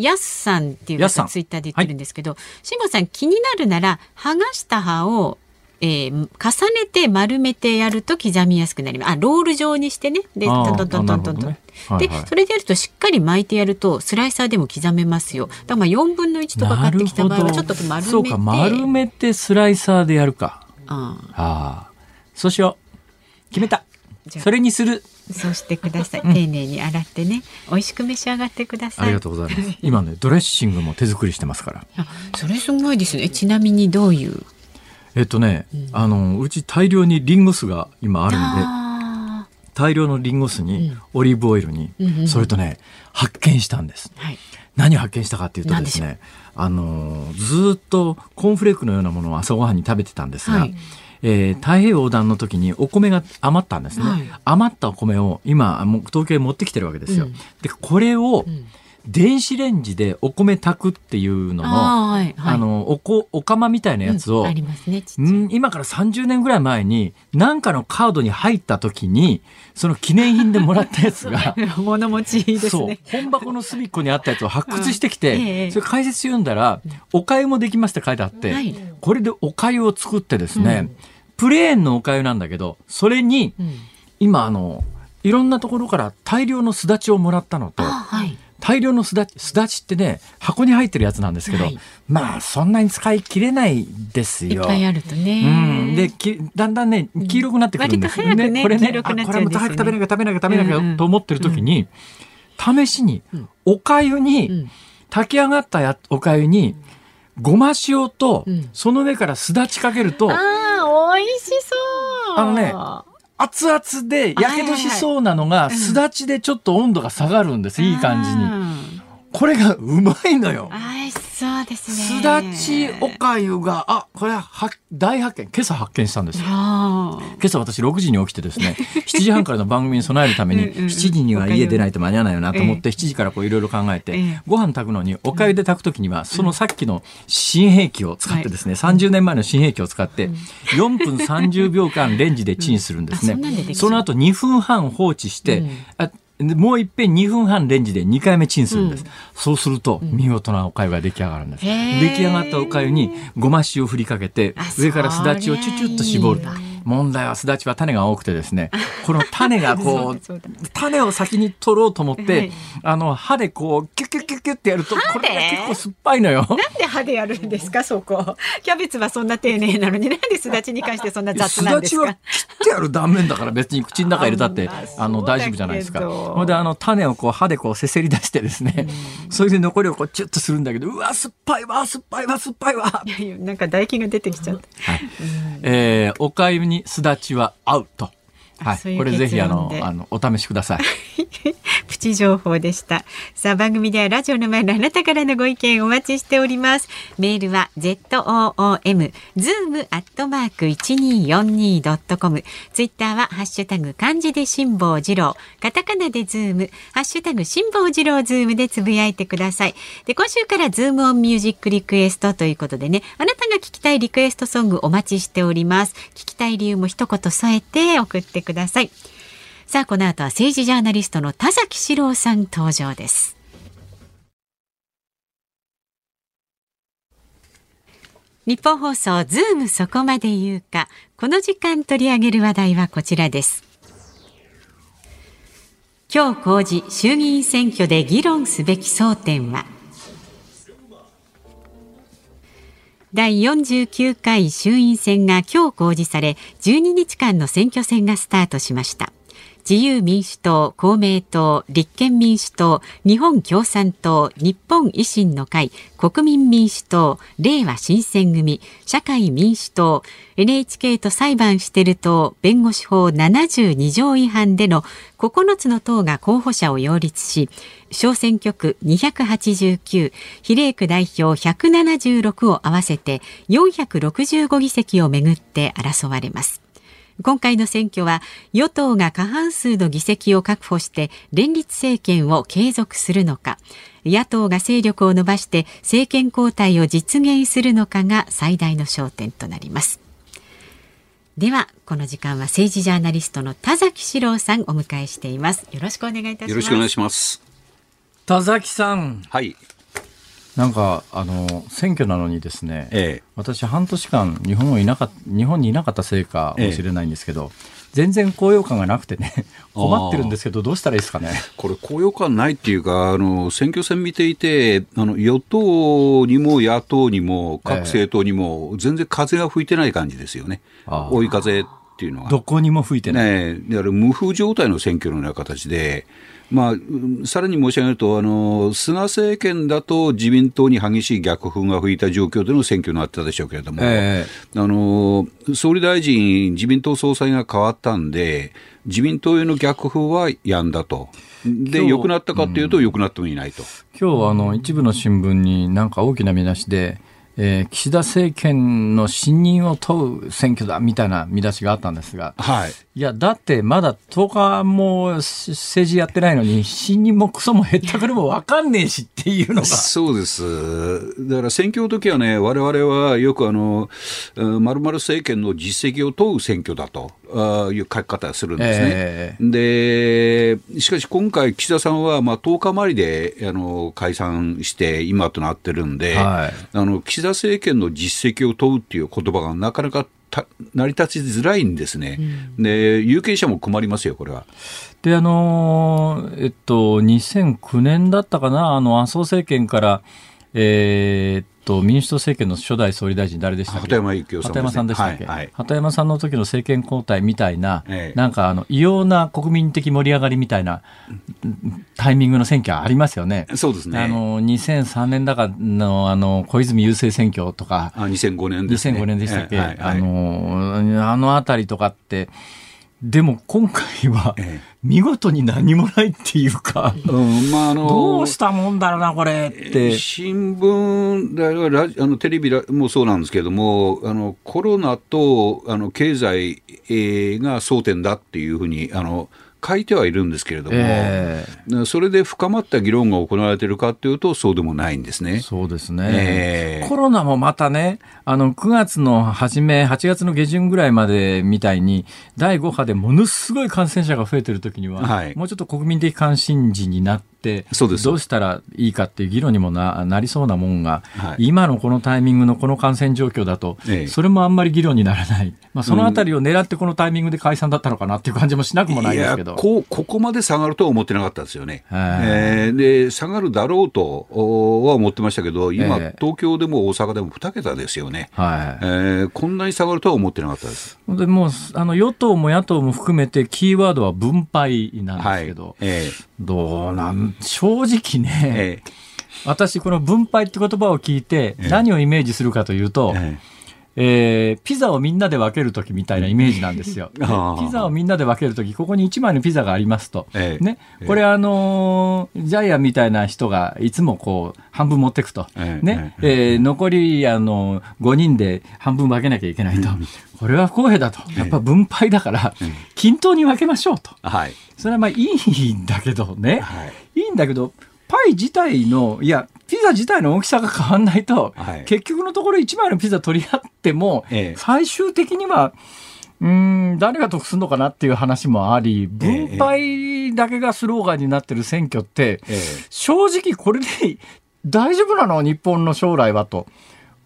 やすさんっていうツイッターで言ってるんですけど慎吾、はい、さん気になるなら剥がした葉をえー、重ねて丸めてやると刻みやすくなります。あ、ロール状にしてね。で、トントントントントントン。で、それでやるとしっかり巻いてやるとスライサーでも刻めますよ。だから4分の1とか買ってきた場合はちょっと丸めて。そうか、丸めてスライサーでやるか。ああ。そうしよう。決めた。それにする。そうしてください。丁寧に洗ってね、美味しく召し上がってください。ありがとうございます。今ね、ドレッシングも手作りしてますから。それすごいですね。ちなみにどういう？えっとね、うん、あのうち大量にリンゴ酢が今あるんで大量のリンゴ酢にオリーブオイルに、うん、それとね発見したんです、はい、何を発見したかっていうとですねあのずっとコーンフレークのようなものを朝ごはんに食べてたんですが、はい。えー、太平洋横断の時にお米が余ったんですね、はい、余ったお米を今東京へ持ってきてるわけですよ、うん、でこれを、うん電子レンジでお米炊くっていうののあ、はいはい、あのおこお釜みたいなやつを、うんね、今から30年ぐらい前に何かのカードに入った時にその記念品でもらったやつが 物持ちいいですね。本箱の隅っこにあったやつを発掘してきて、ええ、それ解説読んだら「お粥もできます」って書いてあって、はい、これでお粥を作ってですね、うん、プレーンのお粥なんだけどそれに、うん、今あのいろんなところから大量のすだちをもらったのと。はい大量のすだち、すだちってね、箱に入ってるやつなんですけど、はい、まあ、そんなに使い切れないですよ。いっぱいあるとね。うん。で、きだんだんね、黄色くなってくるんですよね。ねこれね、これも早く食べなきゃ食べなきゃ食べなきゃと思ってる時に、試しに、おかゆに、炊き上がったやおかゆに、ごま塩と、その上からすだちかけると、ああ、美味しそう。あのね、熱々でやけどしそうなのが、すだちでちょっと温度が下がるんです。いい感じに。これがうまいのよ。そうですね。すだちおかゆが、あ、これは大発見。今朝発見したんですよ。今朝私6時に起きてですね、7時半からの番組に備えるために、7時には家出ないと間に合わないよなと思って、7時からこういろいろ考えて、ご飯炊くのに、おかゆで炊くときには、そのさっきの新兵器を使ってですね、30年前の新兵器を使って、4分30秒間レンジでチンするんですね。その後2分半放置して、もういっぺん2分半レンジで2回目チンするんです、うん、そうすると見事なおかゆが出来上がるんです、出来上がったおかゆにごま塩を振りかけて上からすだちをチュチュッと絞る。問題はすだちは種が多くてですね。この種がこう 種を先に取ろうと思って、はい、あの歯でこうキュッキュッキュッキュッってやるとこれが結構酸っぱいのよ。なんで歯でやるんですか？そこキャベツはそんな丁寧なのになんですだちに関してそんな雑なんですか？すだちは切ってある断面だから別に口の中入れたってあの大丈夫じゃないですか。ほんであの種をこう歯でこうせせり出してですね、うん、それで残りをこうチュッとするんだけどうわ酸っぱいわ酸っぱいわ酸っぱいわ。いやいやなんか唾液が出てきちゃった。はい、えー、おかゆにすだちは合うと。はい、これぜひあのあのお試しください。プチ情報でした。さあ番組ではラジオの前のあなたからのご意見お待ちしております。メールは z o o m zoom アットマーク一二四二ドットコム。ツイッターはハッシュタグ漢字で辛坊治郎、カタカナでズーム、ハッシュタグ辛坊治郎ズームでつぶやいてください。で今週からズームオンミュージックリクエストということでね、あなたが聞きたいリクエストソングお待ちしております。聞きたい理由も一言添えて送ってください。さあこの後は政治ジャーナリストの田崎史郎さん登場です。日本放送ズームそこまで言うか。この時間取り上げる話題はこちらです。今日公示衆議院選挙で議論すべき争点は。第49回衆院選が今日公示され12日間の選挙戦がスタートしました。自由民主党、公明党、立憲民主党、日本共産党、日本維新の会、国民民主党、令和新選組、社会民主党、NHK と裁判してる党、弁護士法72条違反での9つの党が候補者を擁立し、小選挙区289、比例区代表176を合わせて465議席をめぐって争われます。今回の選挙は与党が過半数の議席を確保して連立政権を継続するのか野党が勢力を伸ばして政権交代を実現するのかが最大の焦点となります。ではこの時間は政治ジャーナリストの田崎史郎さんお迎えしています。よろしくお願いいたします。よろしくお願いします。田崎さん。はいなんかあの選挙なのにですね、ええ、私半年間日本をいなか日本にいなかったせいかもしれないんですけど、え、全然高揚感がなくてね 困ってるんですけどどうしたらいいですかね？これ高揚感ないっていうかあの選挙戦見ていてあの与党にも野党にも各政党にも全然風が吹いてない感じですよね、追い風っていうのは。どこにも吹いてない、ね、だから無風状態の選挙のような形でまあ、さらに申し上げるとあの、菅政権だと自民党に激しい逆風が吹いた状況での選挙になったでしょうけれども、えー、あの総理大臣、自民党総裁が変わったんで、自民党への逆風はやんだと。で、良くなったかというと、良くなってもいないと。今日あの一部の新聞になんか大きな見出しで、えー、岸田政権の信任を問う選挙だみたいな見出しがあったんですが、はい、いや、だってまだ10日も政治やってないのに、信任もクソも減ったくるも分かんねえしっていうのが。そうです。だから選挙の時はね、我々はよくあの、まる政権の実績を問う選挙だと。あいう書き方をするんですね。えー、で、しかし今回、岸田さんはまあ10日余りであの解散して、今となってるんで、はい、あの岸田政権の実績を問うっていう言葉がなかなか成り立ちづらいんですね、うん、で有権者も困りますよ、これは。で、あのえっと、2009年だったかな、あの麻生政権から、えー、と民主党政権の初代総理大臣、誰でしたっけ？鳩山幸夫さん、ね、山さんでしたっけ、はいはい、鳩山さんの時の政権交代みたいな、ええ、なんかあの異様な国民的盛り上がりみたいなタイミングの選挙ありますよね。そうですね。あの2003年だかのあの小泉郵政選挙とか、あ2005年ですね。2005年でしたっけ、えはいはい、あのあのあたりとかって。でも今回は見事に何もないっていうか、うんまあ、あのどうしたもんだろうな、これって。新聞、ラあのテレビもそうなんですけれども、あのコロナとあの経済が争点だっていうふうに、あの書いてはいるんですけれども、えー、それで深まった議論が行われているかというと、そうでもないんですね。そうですね。えー、コロナもまたね、あの、9月の初め、8月の下旬ぐらいまでみたいに、第5波でものすごい感染者が増えてるときには、はい、もうちょっと国民的関心事になって、そうです。どうしたらいいかっていう議論にもななりそうなもんが、はい、今のこのタイミングのこの感染状況だと、ええ、それもあんまり議論にならない、まあ、そのあたりを狙ってこのタイミングで解散だったのかなっていう感じもしなくもないですけど。こここまで下がるとは思ってなかったですよね。えー、で下がるだろうとは思ってましたけど、今、え、東京でも大阪でも2桁ですよね、はい。えー、こんなに下がるとは思ってなかったです。でもうあの与党も野党も含めて、キーワードは分配なんですけど、はい。えー、どうなん正直ね、ええ、私、この分配って言葉を聞いて、何をイメージするかというと、ええー、ピザをみんなで分けるときみたいなイメージなんですよ。ピザをみんなで分けるとき、ここに1枚のピザがありますと。ええ、ね。これ、あのー、ジャイアンみたいな人がいつもこう、半分持っていくと。えね。えー、残り、あの、5人で半分分けなきゃいけないと。これは不公平だと。やっぱ分配だから、均等に分けましょうと。はい。それはまあいいんだけどね。はい。いいんだけど、パイ自体の、いや、ピザ自体の大きさが変わんないと、はい、結局のところ1枚のピザ取り合っても、ええ、最終的には、うん誰が得するのかなっていう話もあり、分配だけがスローガンになってる選挙って、え、正直これで大丈夫なの？日本の将来はと。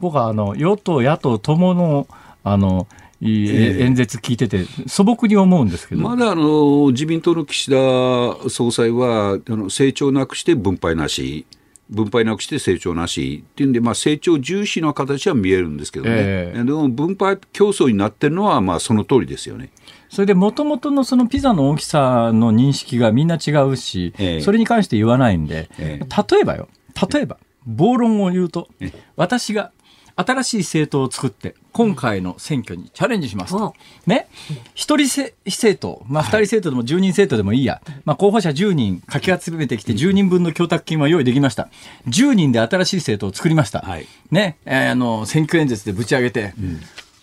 僕はあの与党、野党とものあの演説聞いてて、素朴に思うんですけど。まだあの自民党の岸田総裁は、あの成長なくして分配なし。分配なくして成長なしっていうんで、まあ、成長重視の形は見えるんですけどね、えー、でも分配競争になってるのはまあその通りですよね。それでもともとのそのピザの大きさの認識がみんな違うし、ええ。それに関して言わないんで、え例えばよ、例えば、暴論を言うと、私が新しい政党を作って、今回の選挙にチャレンジしますと。ね。一人せ政党、まあ二人政党でも10人政党でもいいや。まあ候補者10人かき集めてきて10人分の供託金は用意できました。10人で新しい政党を作りました。はいね。えーあの、選挙演説でぶち上げて、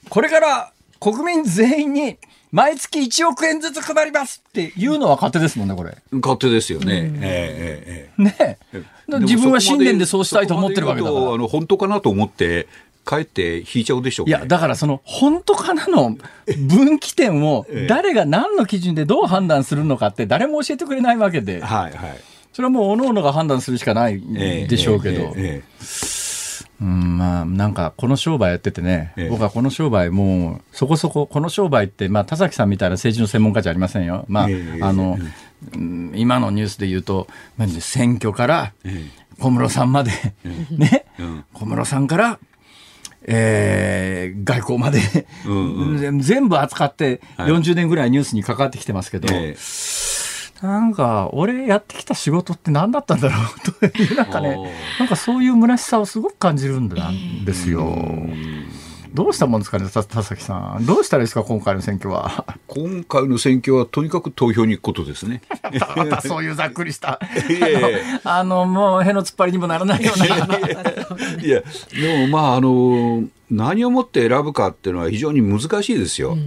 これから国民全員に毎月1億円ずつ配りますっていうのは勝手ですもんね、これ。勝手ですよね。ええええええね。で自分は信念でそうしたいと思ってるわけだから。あの本当かなと思って、かえって引いちゃうでしょうね。いや、だからその、本当かなの分岐点をええ。誰が何の基準でどう判断するのかって誰も教えてくれないわけで、はいはい。それはもう各々が判断するしかないええでしょうけど、うん、まあ、なんかこの商売やっててね、ええ。僕はこの商売もうそこそこ、この商売って、まあ、田崎さんみたいな政治の専門家じゃありませんよ。まあ、ええあの、うん今のニュースで言うと、まあ選挙からえ小室さんまで、ね、うん。小室さんから、えー外交まで、うん 全部扱ってはい。40年ぐらいニュースに関わってきてますけど、えなんか俺やってきた仕事って何だったんだろうというなんかねなんかそういう虚しさをすごく感じるんですよ。どうしたもんですかね田田崎さんどうしたらいいですか今回の選挙は。今回の選挙はとにかく投票に行くことですね。またそういうざっくりした あのあのもうへの突っ張りにもならないような。いや、でもまあ、あの、何をもって選ぶかっていうのは非常に難しいですよ。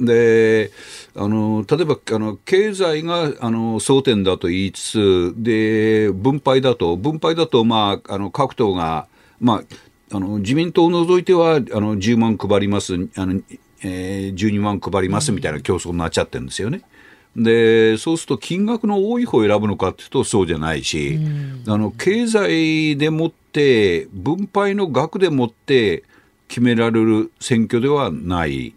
であの例えばあの経済があの争点だと言いつつで分配だと分配だと、まあ、あの各党が、まあ、あの自民党を除いてはあの10万配りますあの、えー、12万配りますみたいな競争になっちゃってるんですよね。でそうすると金額の多い方を選ぶのかっていうとそうじゃないし、あの経済でもって分配の額でもって決められる選挙ではない。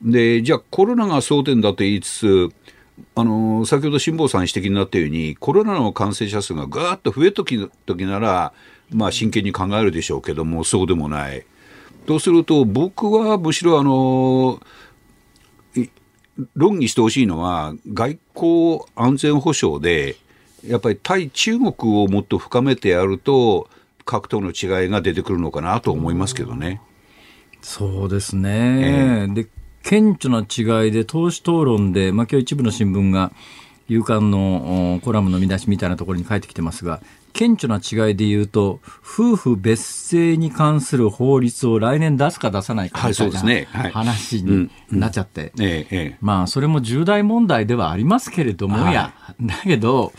でじゃあコロナが争点だと言いつつあの先ほど辛坊さん指摘になったようにコロナの感染者数がガーッと増えた時時なら、まあ、真剣に考えるでしょうけどもそうでもない。とすると僕はむしろあのい論議してほしいのは外交安全保障でやっぱり対中国をもっと深めてやると各党の違いが出てくるのかなと思いますけどね。そうですね。で、顕著な違いで、党首討論で、まあ、今日一部の新聞が、夕刊のおコラムの見出しみたいなところに書いてきてますが、顕著な違いで言うと、夫婦別姓に関する法律を来年出すか出さないかはいみたいそうですね。はない。話うんになっちゃって。まあ、それも重大問題ではありますけれどもはい。や、だけど、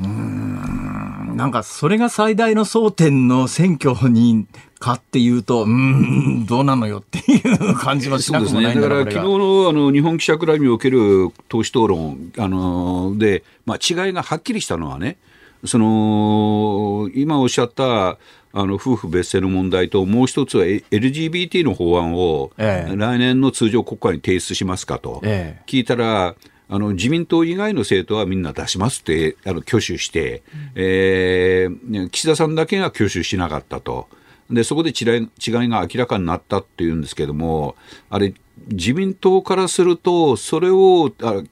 うーん、なんかそれが最大の争点の選挙にかっていうと、うーん、どうなのよっていう感じはしなくもないんだな、だから昨日。のあの日本記者クラブにおける党首討論あので、まあ、違いがはっきりしたのはね、その今おっしゃったあの夫婦別姓の問題と、もう一つはえ LGBT の法案をええ。来年の通常国会に提出しますかと、ええ。聞いたら、あの自民党以外の政党はみんな出しますってあの挙手して、えー岸田さんだけが挙手しなかったと。でそこで違い違いが明らかになったっていうんですけども、あれ、自民党からすると、それをあ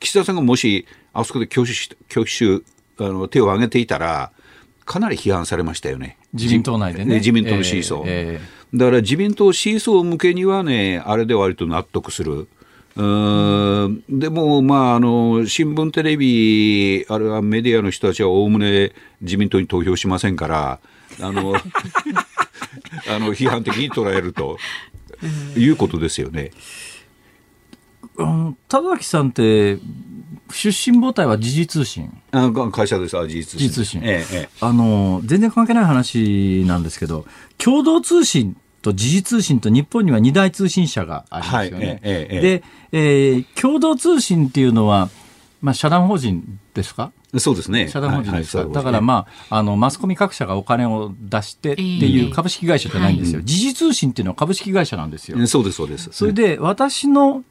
岸田さんがもし、あそこで挙手し挙手あの手を挙げていたら、かなり批判されましたよね。自民党内でね。自民党のシーソー。ええだから自民党シーソー向けにはね、あれで割と納得する。うーんでも、まあ、あの新聞、テレビ、あるいはメディアの人たちはおおむね自民党に投票しませんから、あの あの批判的に捉えるということですよね。うん田崎さんって、出身母体は時事通信。あ会社です、あ時事通信ええええあの、全然関係ない話なんですけど、共同通信と時事通信と日本には二大通信社がありますよね。はいええええで、えー共同通信っていうのは、まあ、社団法人ですか？そうですね。社団法人ですか、はいはいだからまあ、あの、マスコミ各社がお金を出してっていう株式会社じゃないんですよ。時事通信っていうのは株式会社なんですよ。えそうです、そうです。それで、私の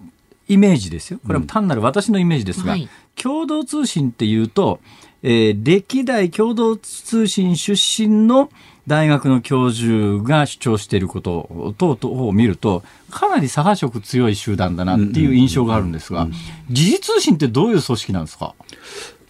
イメージですよ。これは単なる私のイメージですが、はい共同通信っていうと、えー歴代共同通信出身の、大学の教授が主張していること等々を見ると、かなり左派色強い集団だなっていう印象があるんですが、時事通信ってどういう組織なんですか？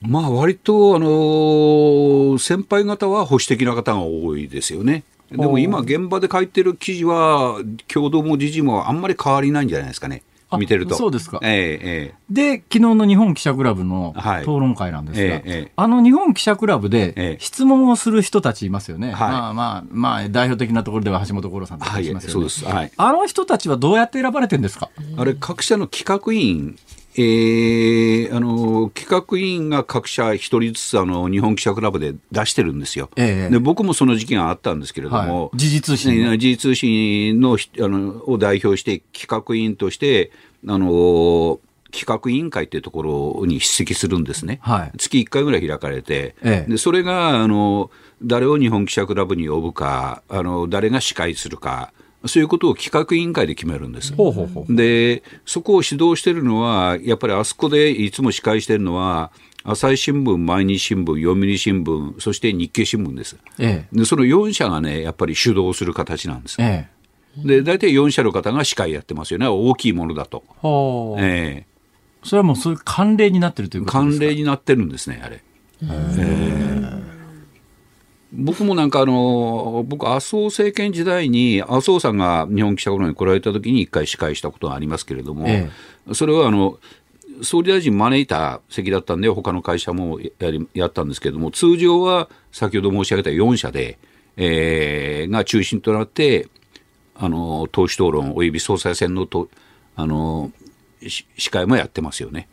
まあ割と、あの先輩方は保守的な方が多いですよね。でも今、現場で書いてる記事は、共同も時事もあんまり変わりないんじゃないですかね。見てると。そうですか。ええええ、で、昨日の日本記者クラブの討論会なんですが、はいええ、あの日本記者クラブで質問をする人たちいますよね。はい、まあまあ、まあ、代表的なところでは橋本五郎さんとかしますよね、はい、そうです。はい。あの人たちはどうやって選ばれてるんですか？あれ、各社の企画委員えー、あの企画委員が各社一人ずつあの日本記者クラブで出してるんですよ、ええ、で僕もその時期があったんですけれども、はい、時事通信時事通信のあのを代表して企画委員としてあの企画委員会っていうところに出席するんですね、はい、月1回ぐらい開かれて、ええ、でそれがあの誰を日本記者クラブに呼ぶかあの誰が司会するかそういうことを企画委員会で決めるんです。ほうほうほうで、そこを指導しているのは、やっぱりあそこでいつも司会しているのは、朝日新聞、毎日新聞、読売新聞、そして日経新聞です。ええ、でその4社がね、やっぱり主導する形なんです。ええ、で、大体4社の方が司会やってますよね、大きいものだと。ええ、それはもうそういう慣例になってるということですか？慣例になってるんですね、あれ。ええ僕もなんかあの、僕、麻生政権時代に、麻生さんが日本記者会に来られた時に一回司会したことがありますけれども、ええ、それはあの、総理大臣招いた席だったんで、他の会社もやりやったんですけれども、通常は先ほど申し上げた4社で、えー、が中心となって、あの党首討論および総裁選のとあの司会もやってますよね。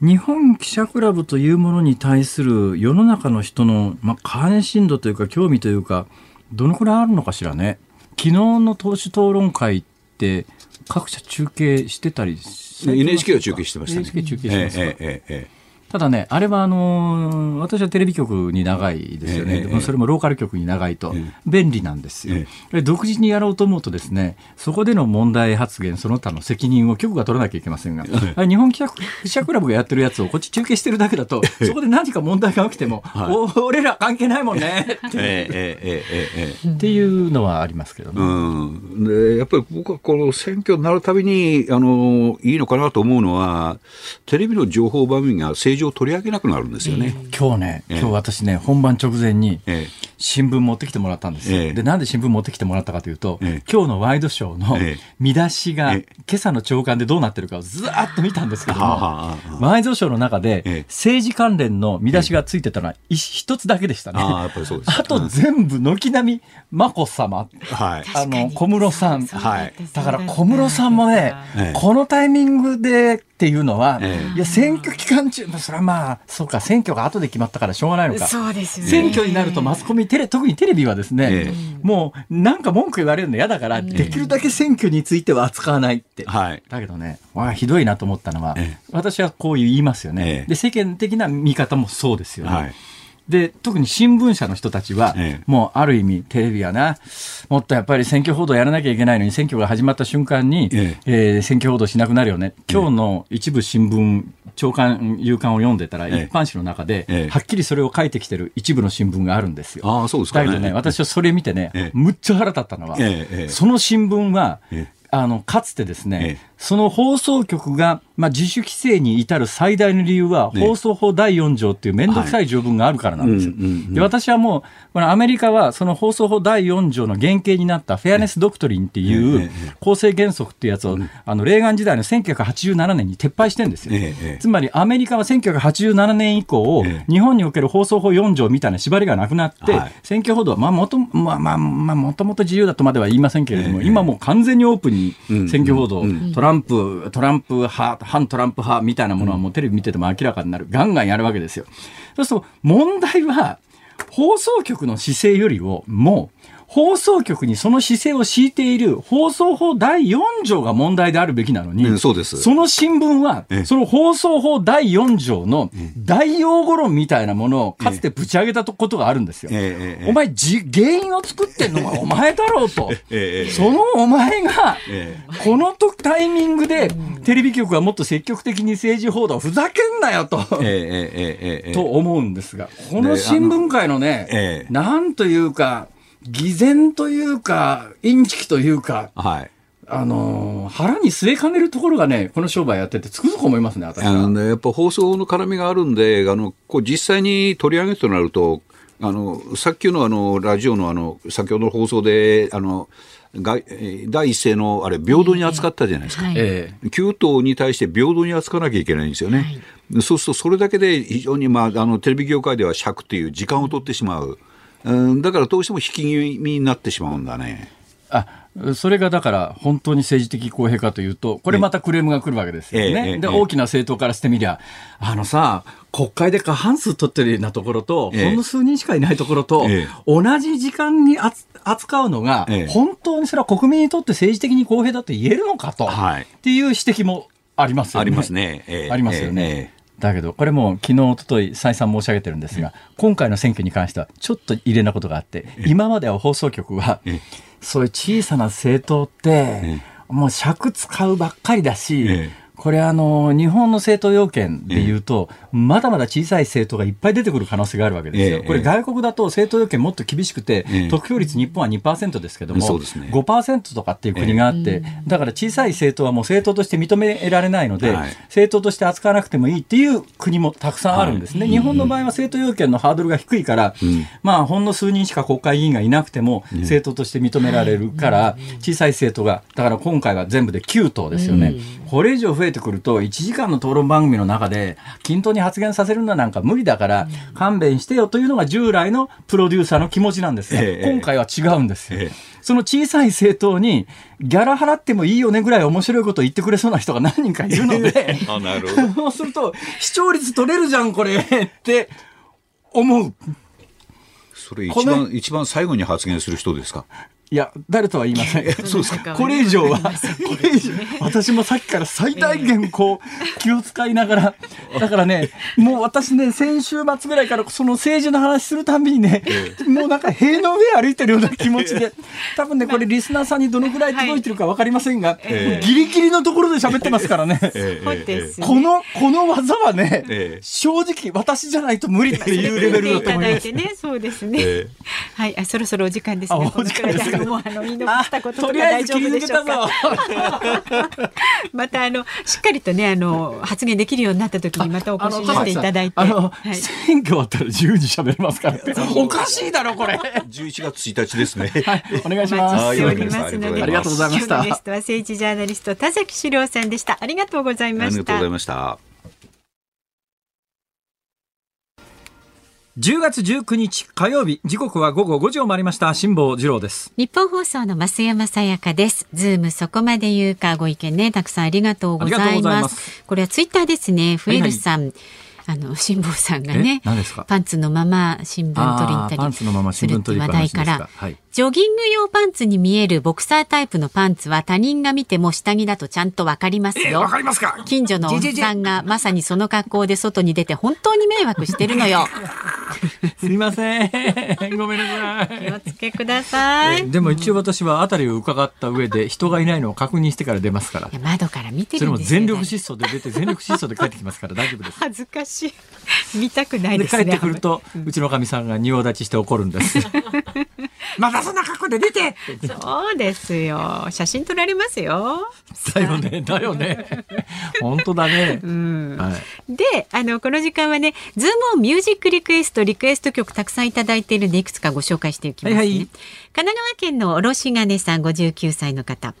日本記者クラブというものに対する世の中の人の、まあ、関心度というか興味というかどのくらいあるのかしらね。昨日の党首討論会って各社中継してたり NHK は中継してましたね。NHK 中継してますか、ええええただね、あれはあのー、私はテレビ局に長いですよね、ええ、それもローカル局に長いと、便利なんですよ、え、独自にやろうと思うとですね、そこでの問題発言、その他の責任を局が取らなきゃいけませんが、日本記者クラブがやってるやつをこっち中継してるだけだと、そこで何か問題が起きても、はい、俺ら関係ないもんね。っていうのはありますけどね。うん、でやっぱり僕はこの選挙になるたびにあのいいのかなと思うのは、テレビの情報番組が政上取り上げなくなるんですよね。今日ね、今日私ね、本番直前に新聞持ってきてもらったんですよ。で、なんで新聞持ってきてもらったかというと、今日のワイドショーの見出しが今朝の朝刊でどうなってるかをずーっと見たんですけども、ワイドショーの中で政治関連の見出しがついてたのは一つだけでしたね。あと全部軒並み眞子さま、あの小室さん、だから小室さんもね、このタイミングでっていうのは、いや選挙期間中、それはまあ、そうか、選挙が後で決まったからしょうがないのか。そうですね。選挙になるとマスコミ、テレ、特にテレビはですね、もうなんか文句言われるの嫌だから、できるだけ選挙については扱わないって。はい。だけどね、わひどいなと思ったのは、私はこう言いますよね。で、世間的な見方もそうですよね。はいで、特に新聞社の人たちは、ええ、もうある意味テレビはな、もっとやっぱり選挙報道やらなきゃいけないのに、選挙が始まった瞬間に、ええ。えー、選挙報道しなくなるよね。今日の一部新聞、長官、夕刊を読んでたら、一般紙の中で、はっきりそれを書いてきてる一部の新聞があるんですよ。あそうですか、ね、だけどね、私はそれ見てね、むっちゃ腹立ったのは、その新聞は、あの、かつてですね、その放送局が、まあ、自主規制に至る最大の理由は、放送法第4条っていう面倒くさい条文があるからなんですよ。で私はもう、このアメリカはその放送法第4条の原型になったフェアネス・ドクトリンっていう構成原則っていうやつを、あの、レーガン時代の1987年に撤廃してるんですよ。つまりアメリカは1987年以降、日本における放送法4条みたいな縛りがなくなって、選挙報道は、まあ、もと、まあ、まあ、まあ、もともと自由だとまでは言いませんけれども、今もう完全にオープンに選挙報道、トラランプ、トランプ派、反トランプ派みたいなものはもうテレビ見てても明らかになる。ガンガンやるわけですよ。そうすると問題は、放送局の姿勢よりを、もう、放送局にその姿勢を敷いている放送法第4条が問題であるべきなのに、うんそうですその新聞はええ、その放送法第4条の大用語論みたいなものをかつてぶち上げたことがあるんですよ。お前じ、原因を作ってんのはお前だろうと。ええそのお前が、えこのとタイミングで、テレビ局はもっと積極的に政治報道、ふざけんなよと。と思うんですが、この新聞界のね、ええなんというか、偽善というか、インチキというか、はい。あのー腹に据えかねるところがね、この商売やっててつくづく思いますね、私は。あのね、やっぱ放送の絡みがあるんで、あのこう実際に取り上げるとなると、あのさっきのあのラジオのあの先ほどの放送で、あのがえー第一声のあれ、平等に扱ったじゃないですか。はいええ9党に対して平等に扱わなきゃいけないんですよね。そうすると、それだけで非常に、まあ、あのテレビ業界では尺っていう時間を取ってしまう。うん、だからどうしても引き気味になってしまうんだね。あそれがだから本当に政治的公平かというと、これまたクレームが来るわけですよえええね。で、えええ大きな政党からしてみりゃ、あのさ、国会で過半数取ってるようなところと、ええほんの数人しかいないところと、ええ同じ時間にあつ扱うのが、ええ本当にそれは国民にとって政治的に公平だと言えるのかと、はいっていう指摘もありますよね。ありますね。ええありますよね。だけど、これも昨日、一昨日再三申し上げてるんですが、今回の選挙に関しては、ちょっと異例なことがあって、今までは放送局はええ、そういう小さな政党って、もう尺使うばっかりだしええ、これあの、日本の政党要件で言うと、まだまだ小さい政党がいっぱい出てくる可能性があるわけですよ。ええこれ外国だと政党要件もっと厳しくてええ、得票率日本は2%ですけども、ね。5%とかっていう国があって、だから小さい政党はもう政党として認められないので、はい。政党として扱わなくてもいいっていう国もたくさんあるんですね。日本の場合は政党要件のハードルが低いから、まあほんの数人しか国会議員がいなくても政党として認められるから、小さい政党が、だから今回は全部で9党ですよね。これ以上増えてくると、1時間の討論番組の中で均等に発言させるのはなんか無理だから、勘弁してよというのが従来のプロデューサーの気持ちなんですが、ええ今回は違うんですよ。ええその小さい政党にギャラ払ってもいいよねぐらい面白いこと言ってくれそうな人が何人かいるので、あ、なるほど。そうすると視聴率取れるじゃんこれって思う。それ一番、一番最後に発言する人ですか？いや、誰とは言いません。そうですか これ以上は、これ以上、私もさっきから最大限こう、気を使いながら、だからね、もう私ね、先週末ぐらいからその政治の話するたんびにね、もうなんか塀の上歩いてるような気持ちで、多分ね、これリスナーさんにどのぐらい届いてるかわかりませんが、ええギリギリのところで喋ってますからね。この、この技はね、ええ正直私じゃないと無理っていうレベルだと思います。そうですね。ええはい、あ、そろそろお時間ですあね。お時間ですもうあの言い残したこととかとりあえ大丈夫でしょうか？またあのしっかりとねあの発言できるようになった時にまたお越しになっていただいて、あの、はい、選挙終わったら自由に喋れますから。おかしいだろ、これ。11月1日ですね。お願いします。お待ちしておりますので、ありがとうございました今日のゲストは政治ジャーナリスト田崎史郎さんでした。ありがとうございましたありがとうござい。ました。10月19日火曜日、時刻は午後5時を回りました。辛坊治郎です。ニッポン放送の増山さやかです。ズームそこまで言うかご意見ね、たくさんありがとうございま。ますすこれはツイッターですね。フはいはいエルさん。あの辛坊さんがねパンツのまま新聞取りに行ったりす新るって話題からかはいジョギング用パンツに見えるボクサータイプのパンツは他人が見ても下着だとちゃんとわかりますよ。りますか？近所のおっさんがまさにその格好で外に出て本当に迷惑してるのよ。すみません。ごめんなさ気をつけください。い。でも一応私は辺りを伺った上で人がいないのを確認してから出ますから窓から見てそれもるんですよ。全力疾走で出て全力疾走で帰ってきますから大丈夫です。恥ずかしい。見たくないでですね。帰ってくると、うちのかみさんが仁王立ちして怒るんです。またそんな格好で出てそうですよ。写真撮られますよ。だよね、だよね。本当だね。うん。はい。で、あの、この時間はね、ズームオンミュージックリクエスト、リクエスト曲たくさんいただいているんで、いくつかご紹介していきますね。はいはい神奈川県のおろし金さん、59歳の方。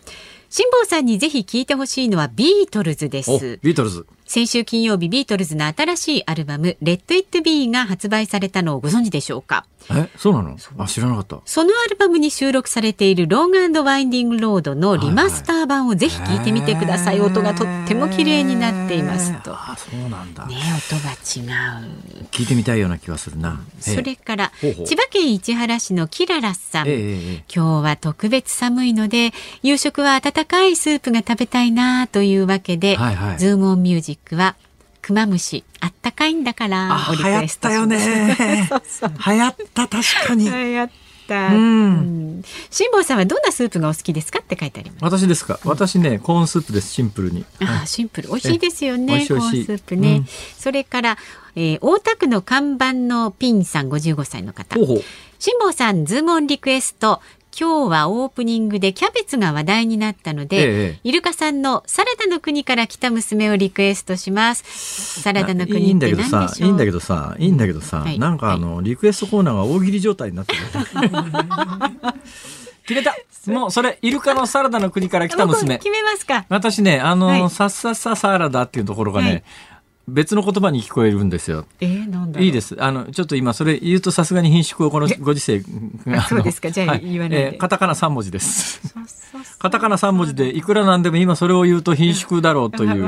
辛坊さんにぜひ聞いてほしいのはビートルズです。お、ビートルズ。先週金曜日ビートルズの新しいアルバム「 Let It Be」が発売されたのをご存知でしょうか？えそうなの？あ知らなかった。そのアルバムに収録されている「 Long Winding Road」のリマスター版をぜひ聞いてみてください、音がとっても綺麗になっていますと。あそうなんだ。ね音が違う。聞いてみたいような気がするな、それから千葉県市原市のキララさん、ええええ今日は特別寒いので夕食は温かいスープが食べたいなというわけで、はいはい。ズームオンミュージックはクマムシあったかいんだからあをリクエストします。ね。流行った確かに。流行った。うん。うん。辛坊さんはどんなスープがお好きですかって書いてあります。私ですか。私ねコーンスープですシンプルに。ああシンプル。美味しいですよねコーンスープね、うん。それから、えー大田区の看板のピンさん55歳の方。辛坊さんズームオンリクエスト今日はオープニングでキャベツが話題になったので、ええ。イルカさんのサラダの国から来た娘をリクエストします。サラダのいい国ってんだけど何でしょう？さいいんだけどさいいんだけどさ、はい。なんかあのリクエストコーナーが大喜利状態になってる。決めた。もうそれイルカのサラダの国から来た娘。決めますか。私ねあの、はい。さっさっさサラダっていうところがね、はい別の言葉に聞こえるんですよ。えー、なんだいいです。あの、ちょっと今、それ言うとさすがに品種をこのご時世。あそうのですかじゃあはい言わないでえーカタカナ3文字です。カタカナ3文字でいくらなんでも今それを言うと品種だろうという。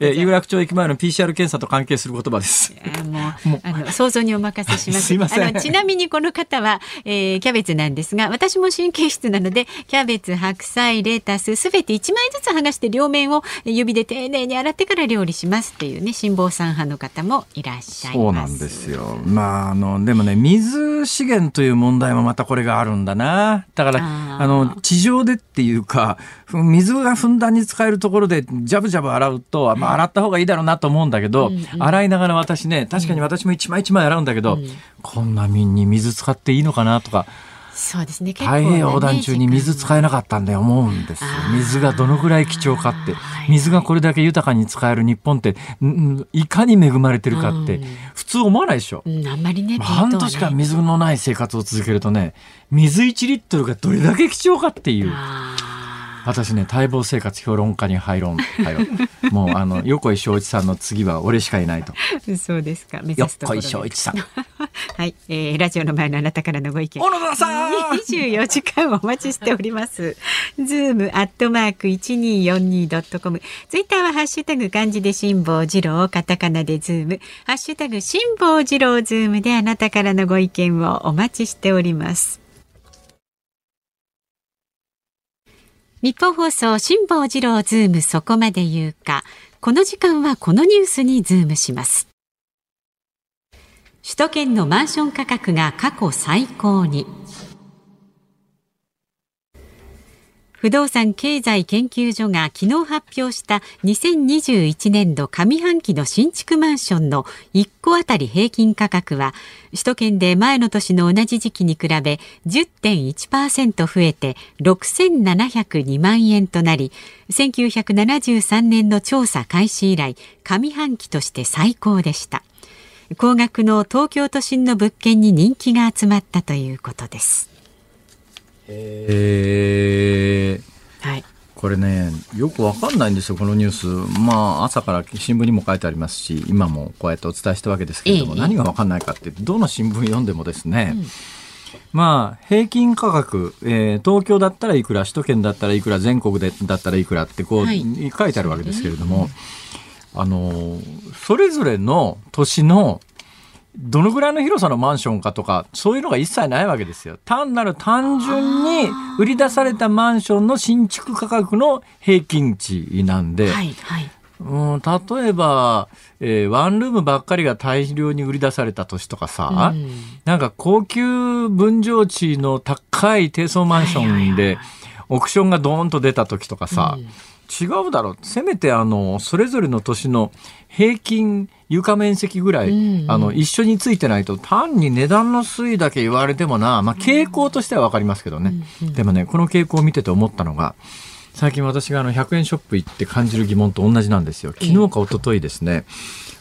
えー有楽町駅前の PCR 検査と関係する言葉です。もうあの想像にお任せします。すいまあのちなみにこの方は、えーキャベツなんですが、私も神経質なのでキャベツ、白菜、レタスすべて1枚ずつ剥がして両面を指で丁寧に洗ってから料理しますっていうね辛坊さん派の方もいらっしゃいます。そうなんですよ。まあ、あの、でもね、水資源という問題もまたこれがあるんだな。だから、あの、地上でっていうか、ふ水がふんだんに使えるところで、ジャブジャブ洗うと、まあ、洗った方がいいだろうなと思うんだけど、うんうん洗いながら私ね、確かに私も一枚一枚洗うんだけど、うんこんなみんに水使っていいのかなとか、そうですね。太平洋横断中に水使えなかったんで思うんですよ水がどのぐらい貴重かってはい。水がこれだけ豊かに使える日本って、いかに恵まれてるかってうん、普通思わないでしょ。うん、あんまりね。まあ半年間水のない生活を続けるとね、水1リットルがどれだけ貴重かっていう。あ私ね、耐乏生活評論家になろう。はよ。もう、あの、横井庄一さんの次は俺しかいないと。ーそうですか。目指すとこ横井庄一さん。はい、えー、ラジオの前のあなたからのご意見。小野田さん24時間お待ちしております。ズームアットマーク 1242.com。ツイッターはハッシュタグ漢字で辛坊治郎、カタカナでズーム、ハッシュタグ辛坊治郎ズームであなたからのご意見をお待ちしております。ニッポン放送辛坊治郎ズームそこまで言うか。この時間はこのニュースにズームします。首都圏のマンション価格が過去最高に。不動産経済研究所が昨日発表した2021年度上半期の新築マンションの1戸あたり平均価格は首都圏で前の年の同じ時期に比べ10.1%増えて6702万円となり1973年の調査開始以来上半期として最高でした。高額の東京都心の物件に人気が集まったということです。えー、はい。これね、よくわかんないんですよ、このニュース。まあ、朝から新聞にも書いてありますし、今もこうやってお伝えしたわけですけれども、ええ。何がわかんないかって、どの新聞読んでもですね、まあ、平均価格、えー東京だったらいくら、首都圏だったらいくら、全国でだったらいくらってこう、はい。書いてあるわけですけれども、あの、それぞれの年のどのぐらいの広さのマンションかとか、そういうのが一切ないわけですよ。単なる単純に売り出されたマンションの新築価格の平均値なんで、はいはい。うん、例えば、えーワンルームばっかりが大量に売り出された年とかさ、うん。なんか高級分譲地の高い低層マンションで、オプションがドーンと出た時とかさ、違うだろう。せめてあの、それぞれの年の平均床面積ぐらい、うんうん。あの、一緒についてないと、単に値段の推移だけ言われてもな、まあ傾向としてはわかりますけどね。でもね、この傾向を見てて思ったのが、最近私があの100円ショップ行って感じる疑問と同じなんですよ。昨日か一昨日ですね、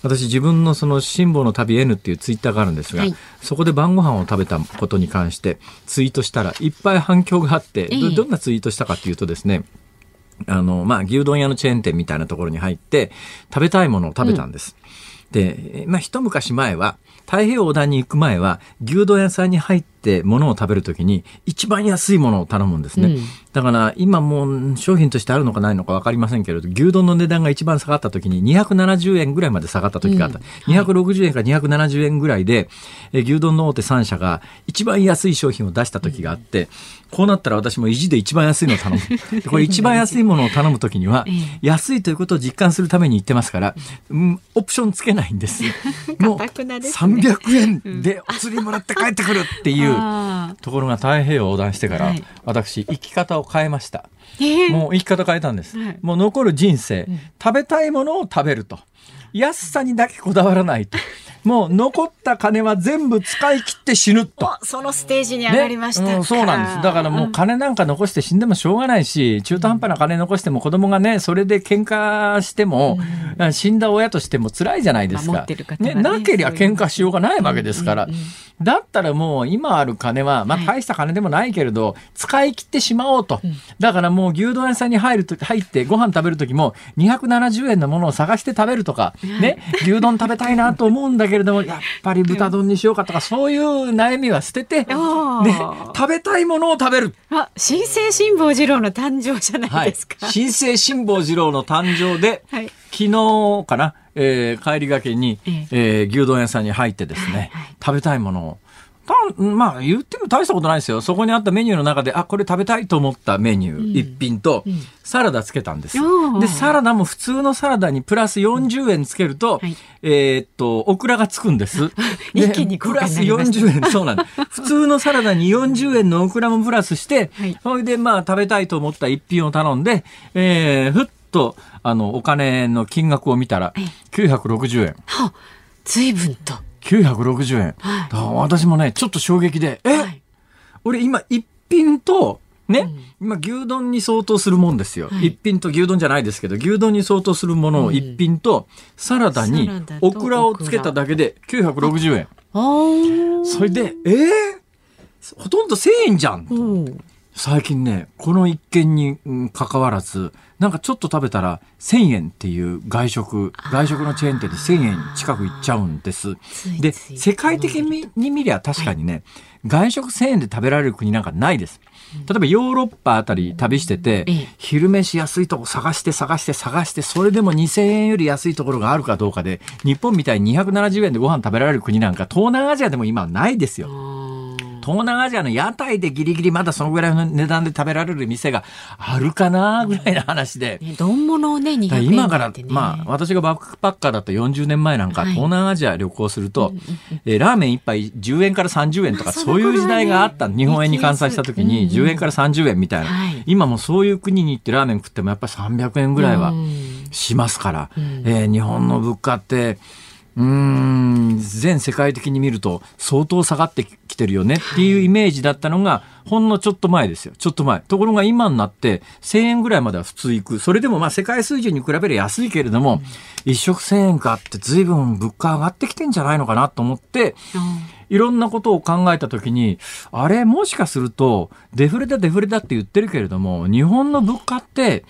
私自分のその辛抱の旅 N っていうツイッターがあるんですが、はい。そこで晩ご飯を食べたことに関してツイートしたらいっぱい反響があって、どんなツイートしたかっていうとですね、あの、まあ、牛丼屋のチェーン店みたいなところに入って、食べたいものを食べたんです。うん、で、まあ、一昔前は、太平洋横断に行く前は、牛丼屋さんに入って物を食べるときに、一番安いものを頼むんですね。うん、だから今もう商品としてあるのかないのか分かりませんけれど牛丼の値段が一番下がった時に270円ぐらいまで下がった時があった、うん。はい、260円から270円ぐらいでえ牛丼の大手3社が一番安い商品を出した時があって、こうなったら私も意地で一番安いのを頼む。これ一番安いものを頼む時には安いということを実感するために言ってますから、うん、オプションつけないんです。もう300円でお釣りもらって帰ってくるっていうところが太平洋横断してから、私生き方を変えました。えー、もう生き方変えたんです。はい、もう残る人生、うん、食べたいものを食べると。安さにだけこだわらないと。もう残った金は全部使い切って死ぬと。そのステージに上がりました、ね、うん、そうなんです。だからもう金なんか残して死んでもしょうがないし、中途半端な金残しても子供がね、それで喧嘩しても、うん、死んだ親としても辛いじゃないですか。ね、ね、なけりゃ喧嘩しようがないわけですから。だったらもう今ある金は、まあ大した金でもないけれど、はい、使い切ってしまおうと。だからもう牛丼屋さんに入ると入ってご飯食べる時も270円のものを探して食べるとか、ね、牛丼食べたいなと思うんだけれども、やっぱり豚丼にしようかとか、そういう悩みは捨てて、ね、食べたいものを食べる。あ、新生辛坊治郎の誕生じゃないですか。はい、新生辛坊治郎の誕生で、はい、昨日かな、えー、帰りがけに、えー、牛丼屋さんに入ってですね、はいはい、食べたいものをたまあ言っても大したことないですよ。そこにあったメニューの中で、あ、これ食べたいと思ったメニュー、一、品と、サラダつけたんです。で、サラダも普通のサラダにプラス40円つけると、はい、えー、っと、オクラがつくんです。一気にプラス40円、そうなんです。普通のサラダに40円のオクラもプラスして、はい、それでまあ食べたいと思った一品を頼んで、えー、ふっと、あの、お金の金額を見たら、960円。は随分と。960円。はい、私もね、ちょっと衝撃で、え、はい、俺今一品と、ね、うん、今牛丼に相当するもんですよ、はい、一品と牛丼じゃないですけど牛丼に相当するものを一品と、サラダにオクラをつけただけで960円。それでえ？ー、ほとんど1000円じゃん、最近ねこの一件にかかわらずなんかちょっと食べたら1000円っていう外食外食のチェーン店で1000円近くいっちゃうんです。で世界的に見りゃ確かにね、外食1000円で食べられる国なんかないです。例えばヨーロッパあたり旅してて、昼飯安いとこ探して探して探して、それでも2000円より安いところがあるかどうかで、日本みたいに270円でご飯食べられる国なんか東南アジアでも今はないですよ。東南アジアの屋台でギリギリまだそのぐらいの値段で食べられる店があるかなぐらいの話で。ね、丼物をね、200円、ね、今から、まあ、私がバックパッカーだと40年前なんか、東南アジア旅行すると、えー、ラーメン1杯10円から30円とか、そういう時代があった。日本円に換算した時に10円から30円みたいな。今もそういう国に行ってラーメン食ってもやっぱり300円ぐらいはしますから、えー、日本の物価って、うん全世界的に見ると相当下がってきてるよね。っていうイメージだったのがほんのちょっと前ですよ。ちょっと前。ところが今になって1000円ぐらいまでは普通行く。それでもまあ世界水準に比べる安いけれども、うん、一食1000円かって随分物価上がってきてんじゃないのかなと思って、いろんなことを考えた時にあれもしかするとデフレだデフレだって言ってるけれども日本の物価って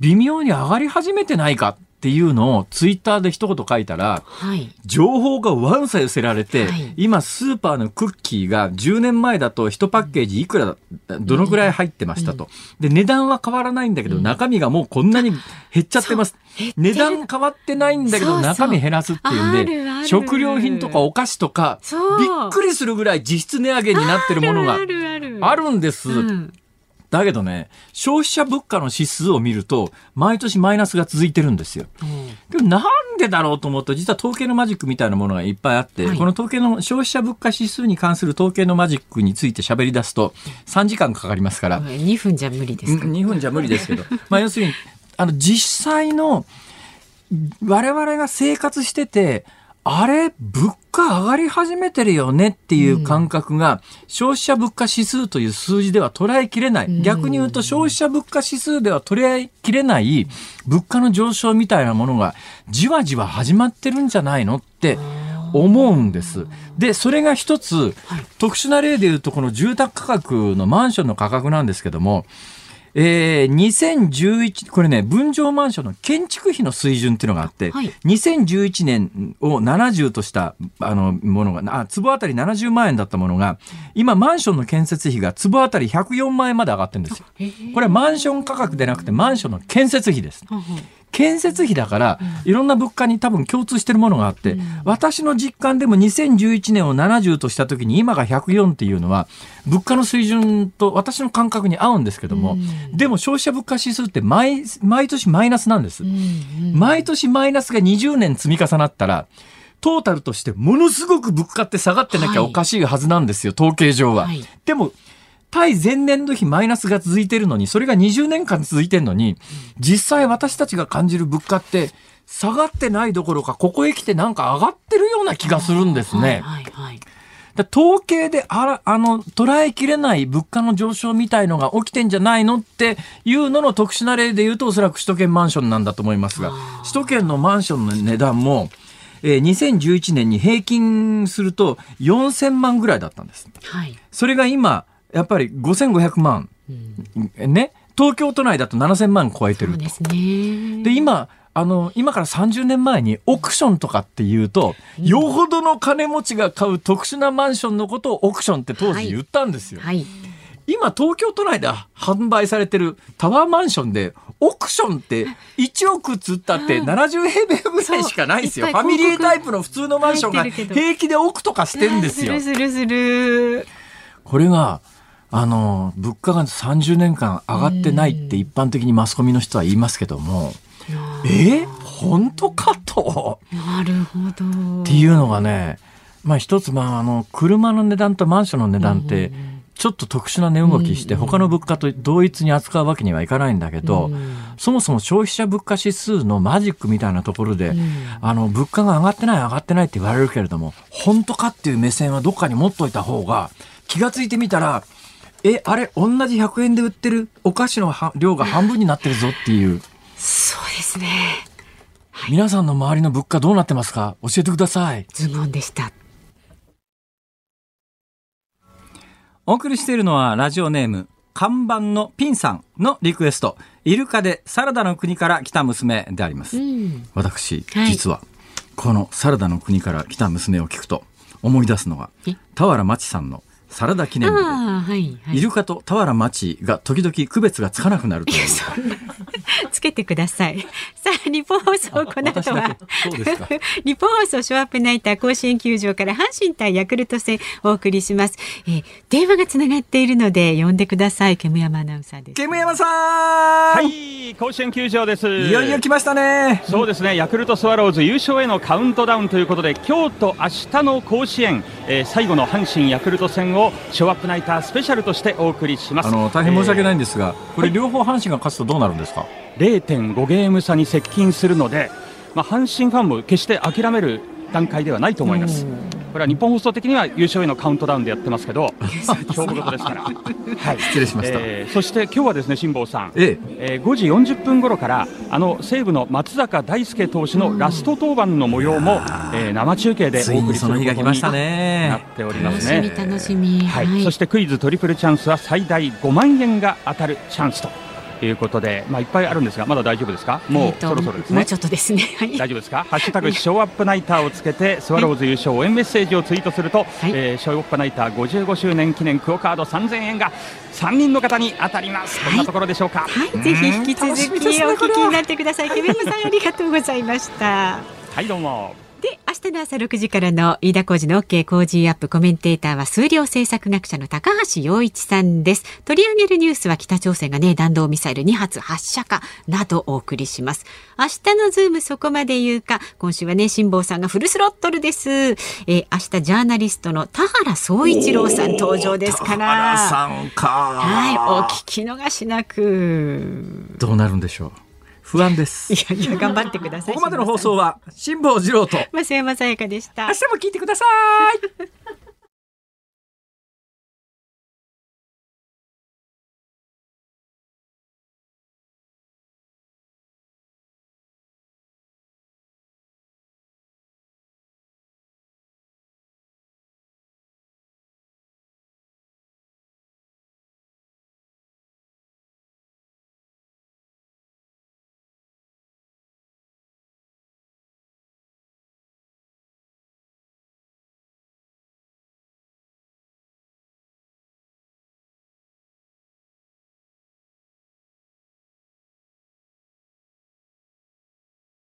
微妙に上がり始めてないかっていうのをツイッターで一言書いたら、はい、情報がわんさ寄せられて、はい、今スーパーのクッキーが10年前だと1パッケージいくらどのぐらい入ってましたと、で値段は変わらないんだけど、中身がもうこんなに減っちゃってます、値段変わってないんだけど中身減らすっていうんで食料品とかお菓子とかびっくりするぐらい実質値上げになってるものがあるんです。だけどね、消費者物価の指数を見ると、毎年マイナスが続いてるんですよ。うん、でもなんでだろうと思うと、実は統計のマジックみたいなものがいっぱいあって、はい、この統計の消費者物価指数に関する統計のマジックについて喋り出すと、3時間かかりますから。2分じゃ無理ですか、2分じゃ無理ですけど。まあ要するに、あの、実際の、我々が生活してて、あれ、物価上がり始めてるよねっていう感覚が、消費者物価指数という数字では捉えきれない。逆に言うと消費者物価指数では捉えきれない物価の上昇みたいなものがじわじわ始まってるんじゃないのって思うんです。で、それが一つ、特殊な例で言うとこの住宅価格のマンションの価格なんですけども、えー、2011、これね、分譲マンションの建築費の水準っていうのがあって、はい、2011年を70としたあのものが、あ、坪あたり70万円だったものが、今マンションの建設費が坪あたり104万円まで上がってるんですよ。これはマンション価格でなくてマンションの建設費です。建設費だから、いろんな物価に多分共通してるものがあって、私の実感でも2011年を70とした時に今が104っていうのは、物価の水準と私の感覚に合うんですけども、でも消費者物価指数って毎毎年マイナスなんです。毎年マイナスが20年積み重なったら、トータルとしてものすごく物価って下がってなきゃおかしいはずなんですよ、統計上は。でも対前年度比マイナスが続いてるのに、それが20年間続いてるのに、実際私たちが感じる物価って、下がってないどころか、ここへ来てなんか上がってるような気がするんですね。はいはいはい統計でああの捉えきれない物価の上昇みたいのが起きてんじゃないのっていうのの特殊な例で言うとおそらく首都圏マンションなんだと思いますが首都圏のマンションの値段も、えー、2011年に平均すると4000万ぐらいだったんです。はい、それが今やっぱり5500万、うん、ね。東京都内だと7000万超えてると。で、ね、今あの今から30年前にオークションとかっていうと、うん、よほどの金持ちが買う特殊なマンションのことをオークションって当時言ったんですよ。はい。はい今東京都内で販売されてるタワーマンションでオークションって1億つったって70平米ぐらいしかないですよ。ファミリータイプの普通のマンションが平気で億とかしてんですよ。するする。これがあの、物価が30年間上がってないって一般的にマスコミの人は言いますけども、え？本当かと？なるほど。っていうのがね、まあ一つ、まああの、車の値段とマンションの値段って、ちょっと特殊な値動きして、他の物価と同一に扱うわけにはいかないんだけど、そもそも消費者物価指数のマジックみたいなところで、あの、物価が上がってない上がってないって言われるけれども、本当かっていう目線はどっかに持っといた方が、気がついてみたら、え、あれ、同じ100円で売ってるお菓子の量が半分になってるぞっていう。そうですね。はい、皆さんの周りの物価どうなってますか？教えてください。ズボンでした。お送りしているのはラジオネーム、看板のピンさんのリクエスト、イルカでサラダの国から来た娘であります。うん、私、はい、実は、このサラダの国から来た娘を聞くと思い出すのが、俵真知さんのサラダ記念日で、はいはい、イルカと俵町が時々区別がつかなくなるという。つけてください。さあ、日本放送この後は、日本放送ショーアップナイター甲子園球場から阪神対ヤクルト戦お送りします。えー、電話がつながっているので呼んでください。煙山アナウンサーです。煙山さんはい、甲子園球場です。いよいよ来ましたね。そうですね、ヤクルトスワローズ優勝へのカウントダウンということで、今日と明日の甲子園、えー、最後の阪神ヤクルト戦ををショーアップナイタースペシャルとしてお送りしますあの大変申し訳ないんですが、えー、これ両方阪神が勝つとどうなるんですか？0.5ゲーム差に接近するので、まあ、阪神ファンも決して諦める段階ではないと思います。これは日本放送的には優勝へのカウントダウンでやってますけど、勝負事ですから。はい、失礼しました。えー、そして今日はですね、辛坊さん、えええー、5時40分頃からあの西武の松坂大輔投手のラスト登板の模様も、えー、生中継でお送りすることになっておりますね。楽しみはい、そしてクイズトリプルチャンスは最大5万円が当たるチャンスと。ということで、まあ、いっぱいあるんですが、まだ大丈夫ですか、もうそろそろですね、もうちょっとですね、はい、大丈夫ですか、ハッシュタグショーアップナイターをつけて、スワローズ優勝応援メッセージをツイートすると、はい、えー、ショーアップナイター55周年記念クオカード3000円が3人の方に当たります、はい、こんなところでしょうか？はい、ぜひ引き続きお聞きになってください。ケビンさんありがとうございました。はい、どうも。で、明日の朝6時からの飯田浩二の OK 工事アップコメンテーターは数量政策学者の高橋洋一さんです。取り上げるニュースは北朝鮮がね、弾道ミサイル2発発射かなどお送りします。明日のズームそこまで言うか、今週はね、辛坊さんがフルスロットルです。えー、明日ジャーナリストの田原総一郎さん登場ですから。田原さんか。はい、お聞き逃しなく。どうなるんでしょう。不安です。いやいや、頑張ってください。ここまでの放送は、辛坊治郎と、増山さやかでした。明日も聞いてください。